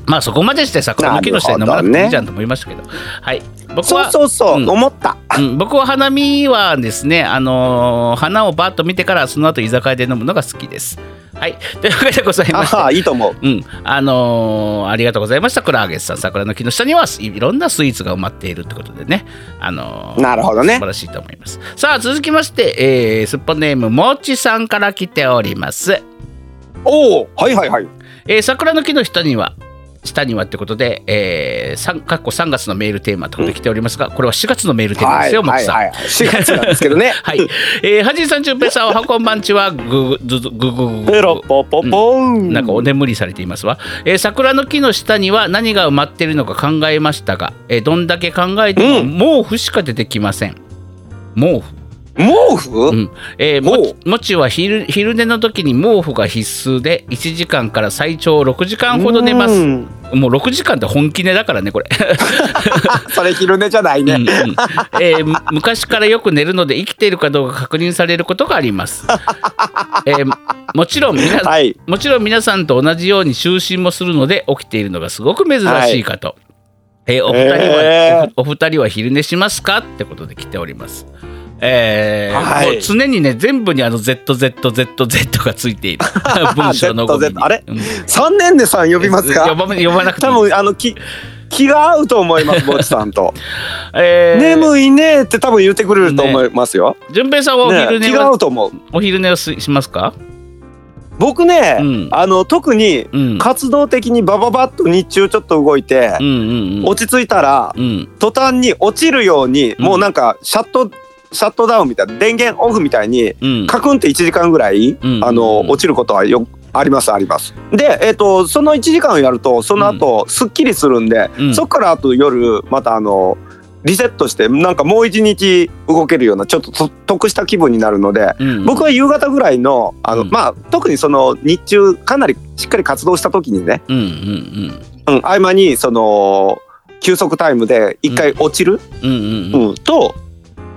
まあそこまでして桜の木の下で飲まなくていいじゃんと思いましたけど、はい。僕そうはそうそう、うん。思った。うん、僕は花見はですね、あのー花をバッと見てからその後居酒屋で飲むのが好きです。はい、というわけでございまして。ああいいと思う。うん、あのーありがとうございましたクラーゲスさん。桜の木の下にはいろんなスイーツが埋まっているってことでね。あのーなるほどね。素晴らしいと思います。さあ続きまして、えー、すっぽネームもちさんから来ております、おおはいはいはい。えー桜の木の下には下にはってことで、えー、3かっこ3月のメールテーマと来ておりますが、これは4月のメールテーマですよ、もちさん。はいはいはい4月なんですけどね はい。えー、はじいさん、ちゅんぺいさん、おはこんばんちは、ぐぐずずぐぐぐぐペロポポポン、なんかお眠りされていますわ、えー桜の木の下には何が埋まっているのか考えましたが、えーどんだけ考えても毛布しか出てきません。毛布。毛布、うん。えーもほもちは昼昼寝の時に毛布が必須で1時間から最長6時間ほど寝ます。うん。もう6時間って本気寝だからねこれ。それ昼寝じゃないね、うんうん。えーむ昔からよく寝るので生きているかどうか確認されることがあります、えーもちろん皆、はい。もちろん皆さんと同じように就寝もするので起きているのがすごく珍しいかと、えーお二人は、へー。お二人は昼寝しますか？ってことで来ておりますえーはい。もう常にね全部にあの ZZZZ がついている。文章の ZZ あれ？うん。三年でさん呼びますか？呼ば呼ばなくてい多分あの気気が合うと思いますぼちさんと。えー眠いねって多分言ってくれると思いますよ、順平さんはおね気が合うと思う。お昼寝をししますか？僕ね、うん。あの特にうん。活動的にバババッと日中ちょっと動いてう、んうんうん。落ち着いたらうん。途端に落ちるように、うん。もうなんかシャットシャットダウンみたいな電源オフみたいにうん。カクンって1時間ぐらい、うん。あの落ちることはよありますあります。で、えっとその1時間をやるとその後、すっきりするんで、うん。そっからあと夜またあのリセットしてなんかもう一日動けるようなちょっとと得した気分になるのでうん僕は夕方ぐらいのあの、うん。まあ特にその日中かなりしっかり活動した時にね、うんうんうん、合間にその休息タイムで一回落ちる、うん。うんうんうん。うんと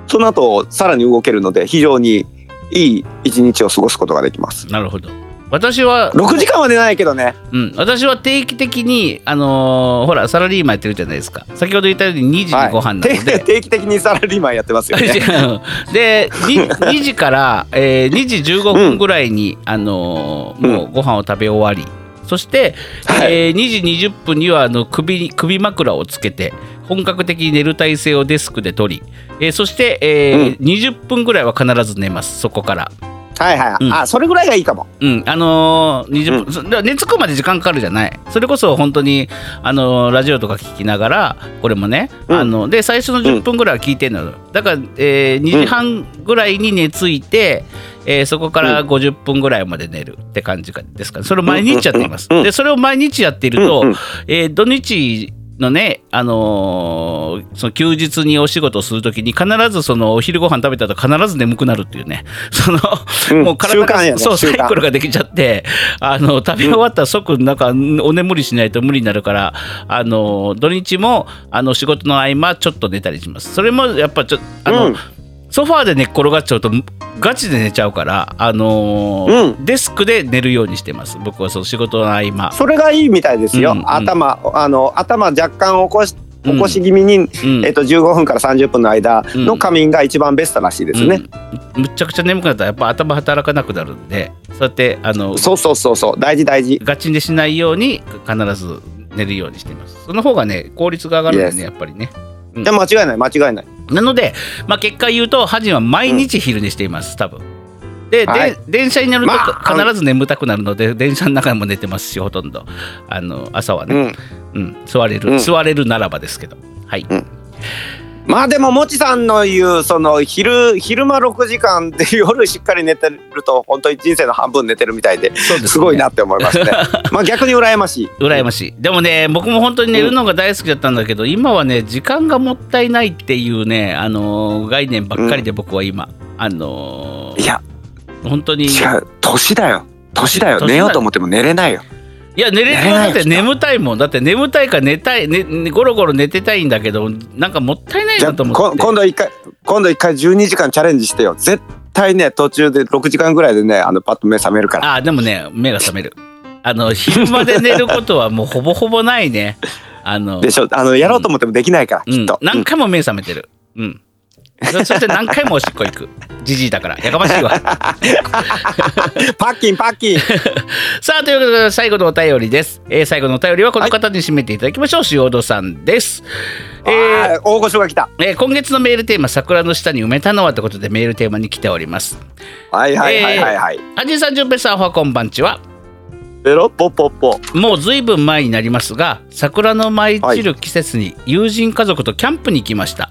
その後さらに動けるので非常にいい一日を過ごすことができます。なるほど。私は6時間は寝ないけどね。うん、私は定期的に、あのーほらサラリーマンやってるじゃないですか。先ほど言ったように2時にご飯なので、定定期的にサラリーマンやってますよ。ね。で 2, 2時から、えー2時15分ぐらいに、あのーもうご飯を食べ終わりそして、はい。えー2時20分にはあの首に首枕をつけて本格的に寝る体勢をデスクで取り、えーそして、えー20分ぐらいは必ず寝ます。そこから。はいはい、うん。あそれぐらいがいいかも。うん、あのー、20分、そだから寝つくまで時間かかるじゃない。それこそ本当に、あのーラジオとか聞きながらこれもね、うん。あので最初の10分ぐらいは聞いてんのよ。だから、えー2時半ぐらいに寝ついて、えーそこから50分ぐらいまで寝るって感じかですかね。それを毎日やっています、でそれを毎日やっていると、えー土日のね、あのーその休日にお仕事をするときに必ずそのお昼ご飯食べた後必ず眠くなるっていうね。その、うん。もう体がね。そうサイクルができちゃってあの食べ終わったら即なんかお眠りしないと無理になるからあの土日もあの仕事の合間ちょっと寝たりします。それもやっぱちょあの、うんソファーで寝っ転がっちゃうとガチで寝ちゃうからあのーデスクで寝るようにしてます。僕はその仕事の合間。それがいいみたいですよ。うんうん。頭あの頭若干起こしうん。起こし気味に、うん。えっと15分から30分の間の仮眠が一番ベストらしいですね。うん、むちゃくちゃ眠くなったらやっぱ頭働かなくなるんでそうやってあのそうそうそうそう。大事大事。ガチ寝しないように必ず寝るようにしています。その方がね効率が上がるんでねやっぱりねいや間違いない間違いない。なので、まあ、結果言うとハジンは毎日昼寝しています多分。で、はい。で電車に乗るとまあ必ず眠たくなるので、電車の中でも寝てますしほとんど。あの朝はね、うん。うん座れる、うん。座れるならばですけど。はい、まあでももちさんの言うその昼昼間6時間で夜しっかり寝てると本当に人生の半分寝てるみたいでね。すごいなって思いますね。まあ逆に羨ましい。羨ましい。でもね僕も本当に寝るのが大好きだったんだけど、今はね時間がもったいないっていうねあのー概念ばっかりで僕は今、あのーいや。本当に違う。年だよ。年だよ。寝ようと思っても寝れないよ。いや寝れる寝れないよだって眠たいもん。だって眠たいから寝たい、ねね、ゴロゴロ寝てたいんだけどなんかもったいないなと思って。こ今度一回今度一回12時間チャレンジしてよ。絶対ね途中で6時間ぐらいでねあのパッと目覚めるから。あでもね目が覚める。あの昼間で寝ることはもうほぼほぼないね。あのでしょ。あのやろうと思ってもできないから、うん。きっと。何回も目覚めてる。うんそ そして何回もおしっこ行くじじいだからやかましいわパッキンパッキン。さあということで最後のお便りです、えー最後のお便りはこの方に締めていただきましょう、塩戸さんですえー大御所が来た。えー今月のメールテーマ「桜の下に埋めたのは」ということでメールテーマに来ておりますはいはいはいはいはい。アジさん、じゅんぺいさん、おはこんばんちは。ペロッポッポッポ。もうずいぶん前になりますが、桜の舞い散る季節に友人家族とキャンプに行きました。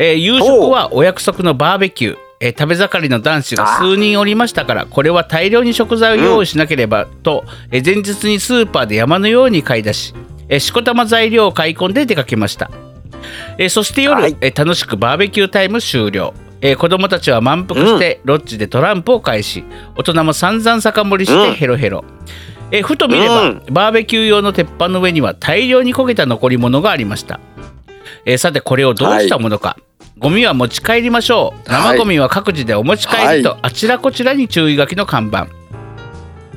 えー夕食はお約束のバーベキュー。えー食べ盛りの男子が数人おりましたからこれは大量に食材を用意しなければと、えー前日にスーパーで山のように買い出し、えーしこたま材料を買い込んで出かけました、えーそして夜、はい。えー楽しくバーベキュータイム終了、えー子供たちは満腹してロッジでトランプを返し大人も散々酒盛りしてヘロヘロ、えーふと見れば、うん。バーベキュー用の鉄板の上には大量に焦げた残り物がありました、えーさてこれをどうしたものか、ゴミは持ち帰りましょう。はい。生ゴミは各自でお持ち帰りと、あちらこちらに注意書きの看板。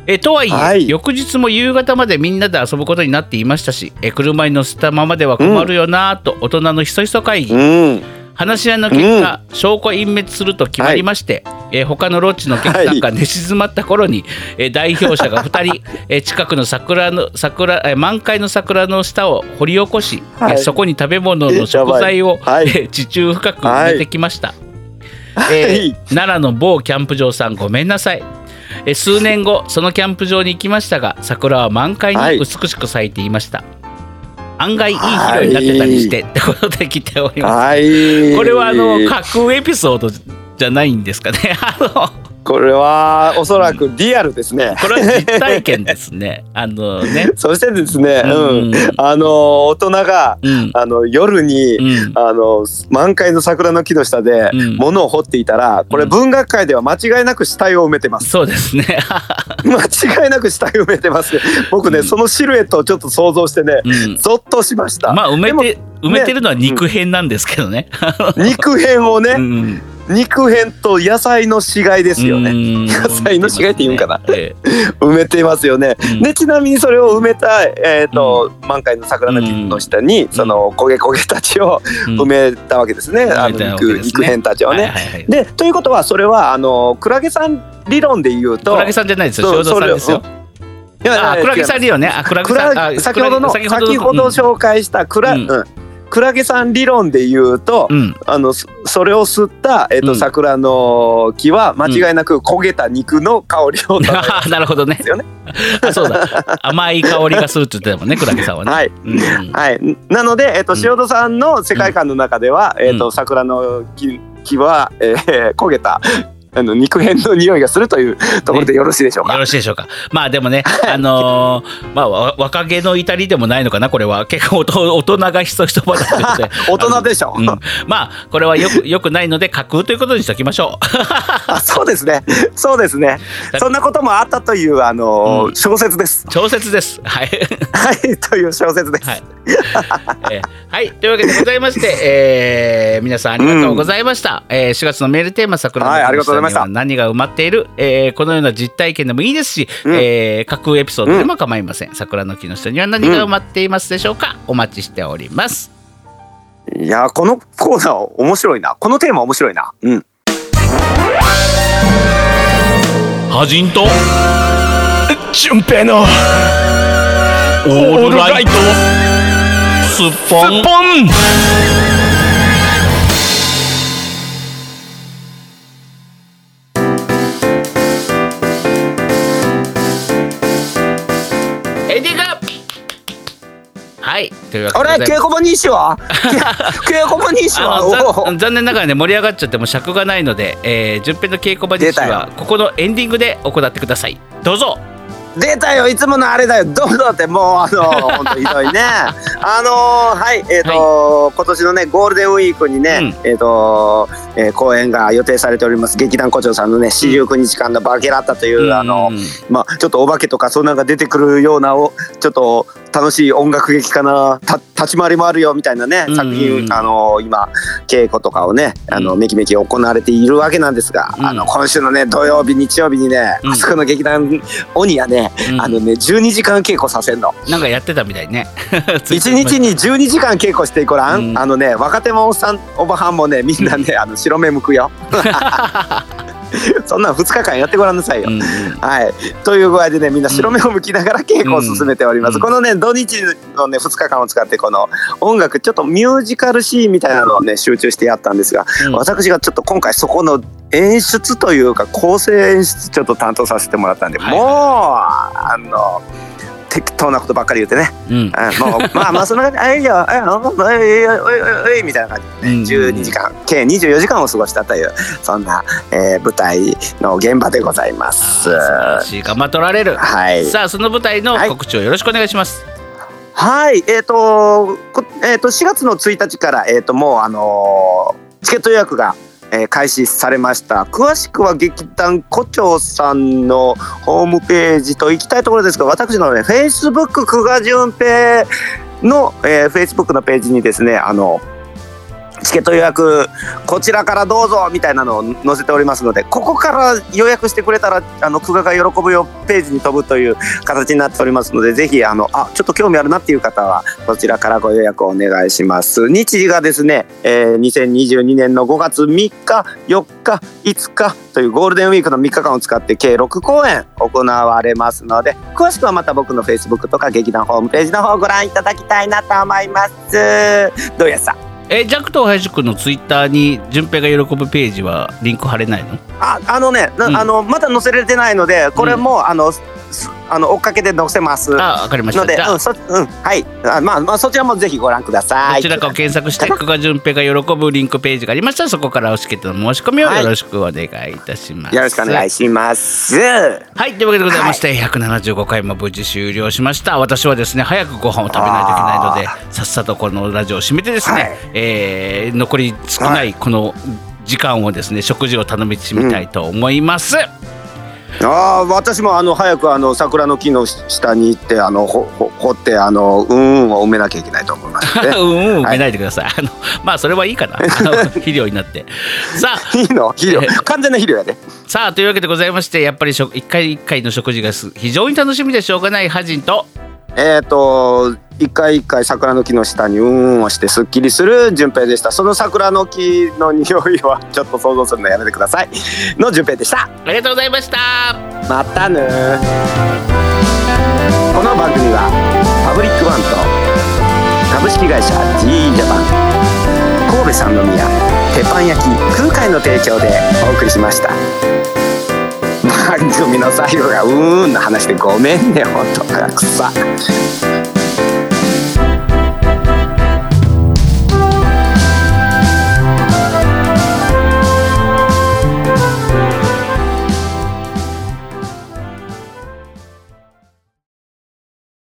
えーとはいえ、はい。翌日も夕方までみんなで遊ぶことになっていましたし、えー車に乗せたままでは困るよなぁと大人のひそひそ会議、うん。話し合いの結果、証拠隠滅すると決まりまして、えー他のロッジのお客さんが寝静まった頃に、えー代表者が2人、えー近くの桜の桜、えー満開の桜の下を掘り起こし、はい。えーそこに食べ物の食材を、はい。えー地中深く埋めてきました、えーはい。奈良の某キャンプ場さんごめんなさい。えー数年後そのキャンプ場に行きましたが桜は満開に美しく咲いていました、案外いい肥料になってたりして、ってことで来ておりますはい。これはあの架空エピソードじゃないんですかね。あのこれはおそらくリアルですね。これは実体験ですね。あのね。そしてですね、うん、うんあの大人がうん。あの夜に、うん。あの満開の桜の木の下でうん物を掘っていたら、これうん文学界では間違いなく死体を埋めてます。そうですね。間違いなく死体を埋めてます。僕ね、うんそのシルエットをちょっと想像してね、うん。ゾッとしました。まあ埋めて埋めてるのは肉片なんですけどね。肉片をね、うん肉片と野菜の死骸ですよね。うん。野菜の死骸って言うんかな。え埋めてますよね。えうん。でちなみにそれを埋めた、えーと満開の桜の木の下に、その焦げ焦げたちをうん。埋めたわけですね、あの肉ね。肉片たちをね。はいはいはいでということはそれはあのクラゲさん理論で言うとクラゲさんじゃないですよ。そう塩田さんですよ。いやいやあ、クラゲさん理論ね。あ、クラゲさん。先ほどの先先ほど紹介したクラ,、ううんんクラゲさん理論で言うと、うん。うんあのそそれを吸った、えっとうん桜の木は間違いなく焦げた肉の香りを漂うあなるほどね。あ、そうだ。甘い香りがするって言ってたもんね、クラゲさんはね。はいうん。はい、なので、えっとうん塩戸さんの世界観の中では、えっと桜の木木は、えー焦げたあの肉片の匂いがするというところでよろしいでしょうか？よろしいでしょうか？まあでもね、あのーまあわ若気の至りでもないのかな、これは。結構大人大人がひそひそ話してるので。大人でしょ。うん、まあこれはよく よくないので架空ということにしておきましょあそうですね。そうですね。そんなこともあったというあの、うん小説です。う。小説です。はい。はい、という小説です。はいえーはいというわけでございまして、えー皆さんありがとうございました、えー4月のメールテーマ「桜のはいありがとうございました。何が埋まっている、えーこのような実体験でもいいですし、うん。えー架空エピソードでも構いません、桜の木の下には何が埋まっていますでしょうか、お待ちしております。いやこのコーナー面白いな。このテーマ面白いな。うん。はじんと？純平の？オールライト？スッポンはい。というわけあれ？でございます稽古場西は？稽古場西 は？あのおお。ざ残念ながらね盛り上がっちゃっても尺がないので、えー、順平の稽古場実施出たはここのエンディングで行ってください。どうぞ。出たよ。いつものあれだよ。どうぞってもうあの 本当ひどいね。あのはい。えっ、と、今年のねゴールデンウィークにね、えっ、と、えー公演が予定されております。劇団古町さんのね四十九日間のバケラッタという、あのうんまあちょっとお化けとかそんなのが出てくるようなおちょっと楽しい音楽劇かな。た立ち回りもあるよみたいなね、うん作品あの今稽古とかをねあのうん。めきめき行われているわけなんですが、うん。あの今週のね土曜日日曜日にね、うん。あそこの劇団鬼やね、うん。あのね12時間稽古させんの。なんかやってたみたいね。1日に12時間稽古してごらん、うん。あのね若手もおっさんおばはんもねみんなね、あの白目向くよ そんなん2日間やってごらんなさいよ、うんうん。はい、という具合でねみんな白目を向きながら稽古を進めております、うん。このね土日のね2日間を使ってこの音楽ちょっとミュージカルシーンみたいなのをね集中してやったんですが、うん。私がちょっと今回そこの演出というか構成演出ちょっと担当させてもらったんで、はい。もうあの適当なことばっかり言ってね。うん。あもうまあまあそんな感じ。あいいよ。あいいよあいおいおいおいおいみたいな感じでね、うん12時間計24時間を過ごしたというそんな、えー舞台の現場でございます。素晴らしい頑張っておられる、はいさあその舞台の告知をよろしくお願いします、はい、えっ、と、こえっ、と、4月の1日から、えっ、と、もう、あのーチケット予約が、えー開始されました。詳しくは劇団胡蝶さんのホームページと行きたいところですが、私のね、Facebook 久我淳平の、えー、Facebook のページにですね、あの、チケット予約こちらからどうぞみたいなのを載せておりますのでここから予約してくれたらあの久我が喜ぶよページに飛ぶという形になっておりますのでぜひあのあちょっと興味あるなっていう方はそちらからご予約をお願いします。日時がですね、えー2022年の5月3日4日5日というゴールデンウィークの3日間を使って計6公演行われますので詳しくはまた僕の Facebook とか劇団ホームページの方をご覧いただきたいなと思います。どうやさえジャックと林くんのツイッターに順平が喜ぶページはリンク貼れないの？ああのね、なうん。あのまだ載せられてないのでこれも、あのすあの追っかけで載せます。あわかりました。のでうんそうんはい。あまあまあそちらもぜひご覧ください。どちらかを検索して久我淳平が喜ぶリンクページがありました。らそこから押し切っての申し込みをよろしくお願いいたします、よろしくお願いします。はい、というわけでございまして、175回も無事終了しました。私はですね、早くご飯を食べないといけないので、さっさとこのラジオを締めてですね、はい。えー残り少ないこの時間をですね、食事を頼みしみたいと思います。ああ私もあの早くあの桜の木の下に行ってあのほほ掘ってあのうんうんを埋めなきゃいけないと思いますのでうんうん、はい埋めないでください。あの、まあ、それはいいかな。肥料になって。さあ、いいの？肥料え完全な肥料やでさあ、というわけでございまして、やっぱり食一回一回の食事がす非常に楽しみでしょうがないハジンと。えっ、と一回一回桜の木の下にうんうんをしてすっきりする順平でした。その桜の木の匂いはちょっと想像するのやめてください。の順平でした。ありがとうございました。またね。この番組はパブリックバンド株式会社 GE ジャパン神戸三宮鉄板焼き空海の提供でお送りしました番組の最後がうーんの話でごめんねほんとくさ。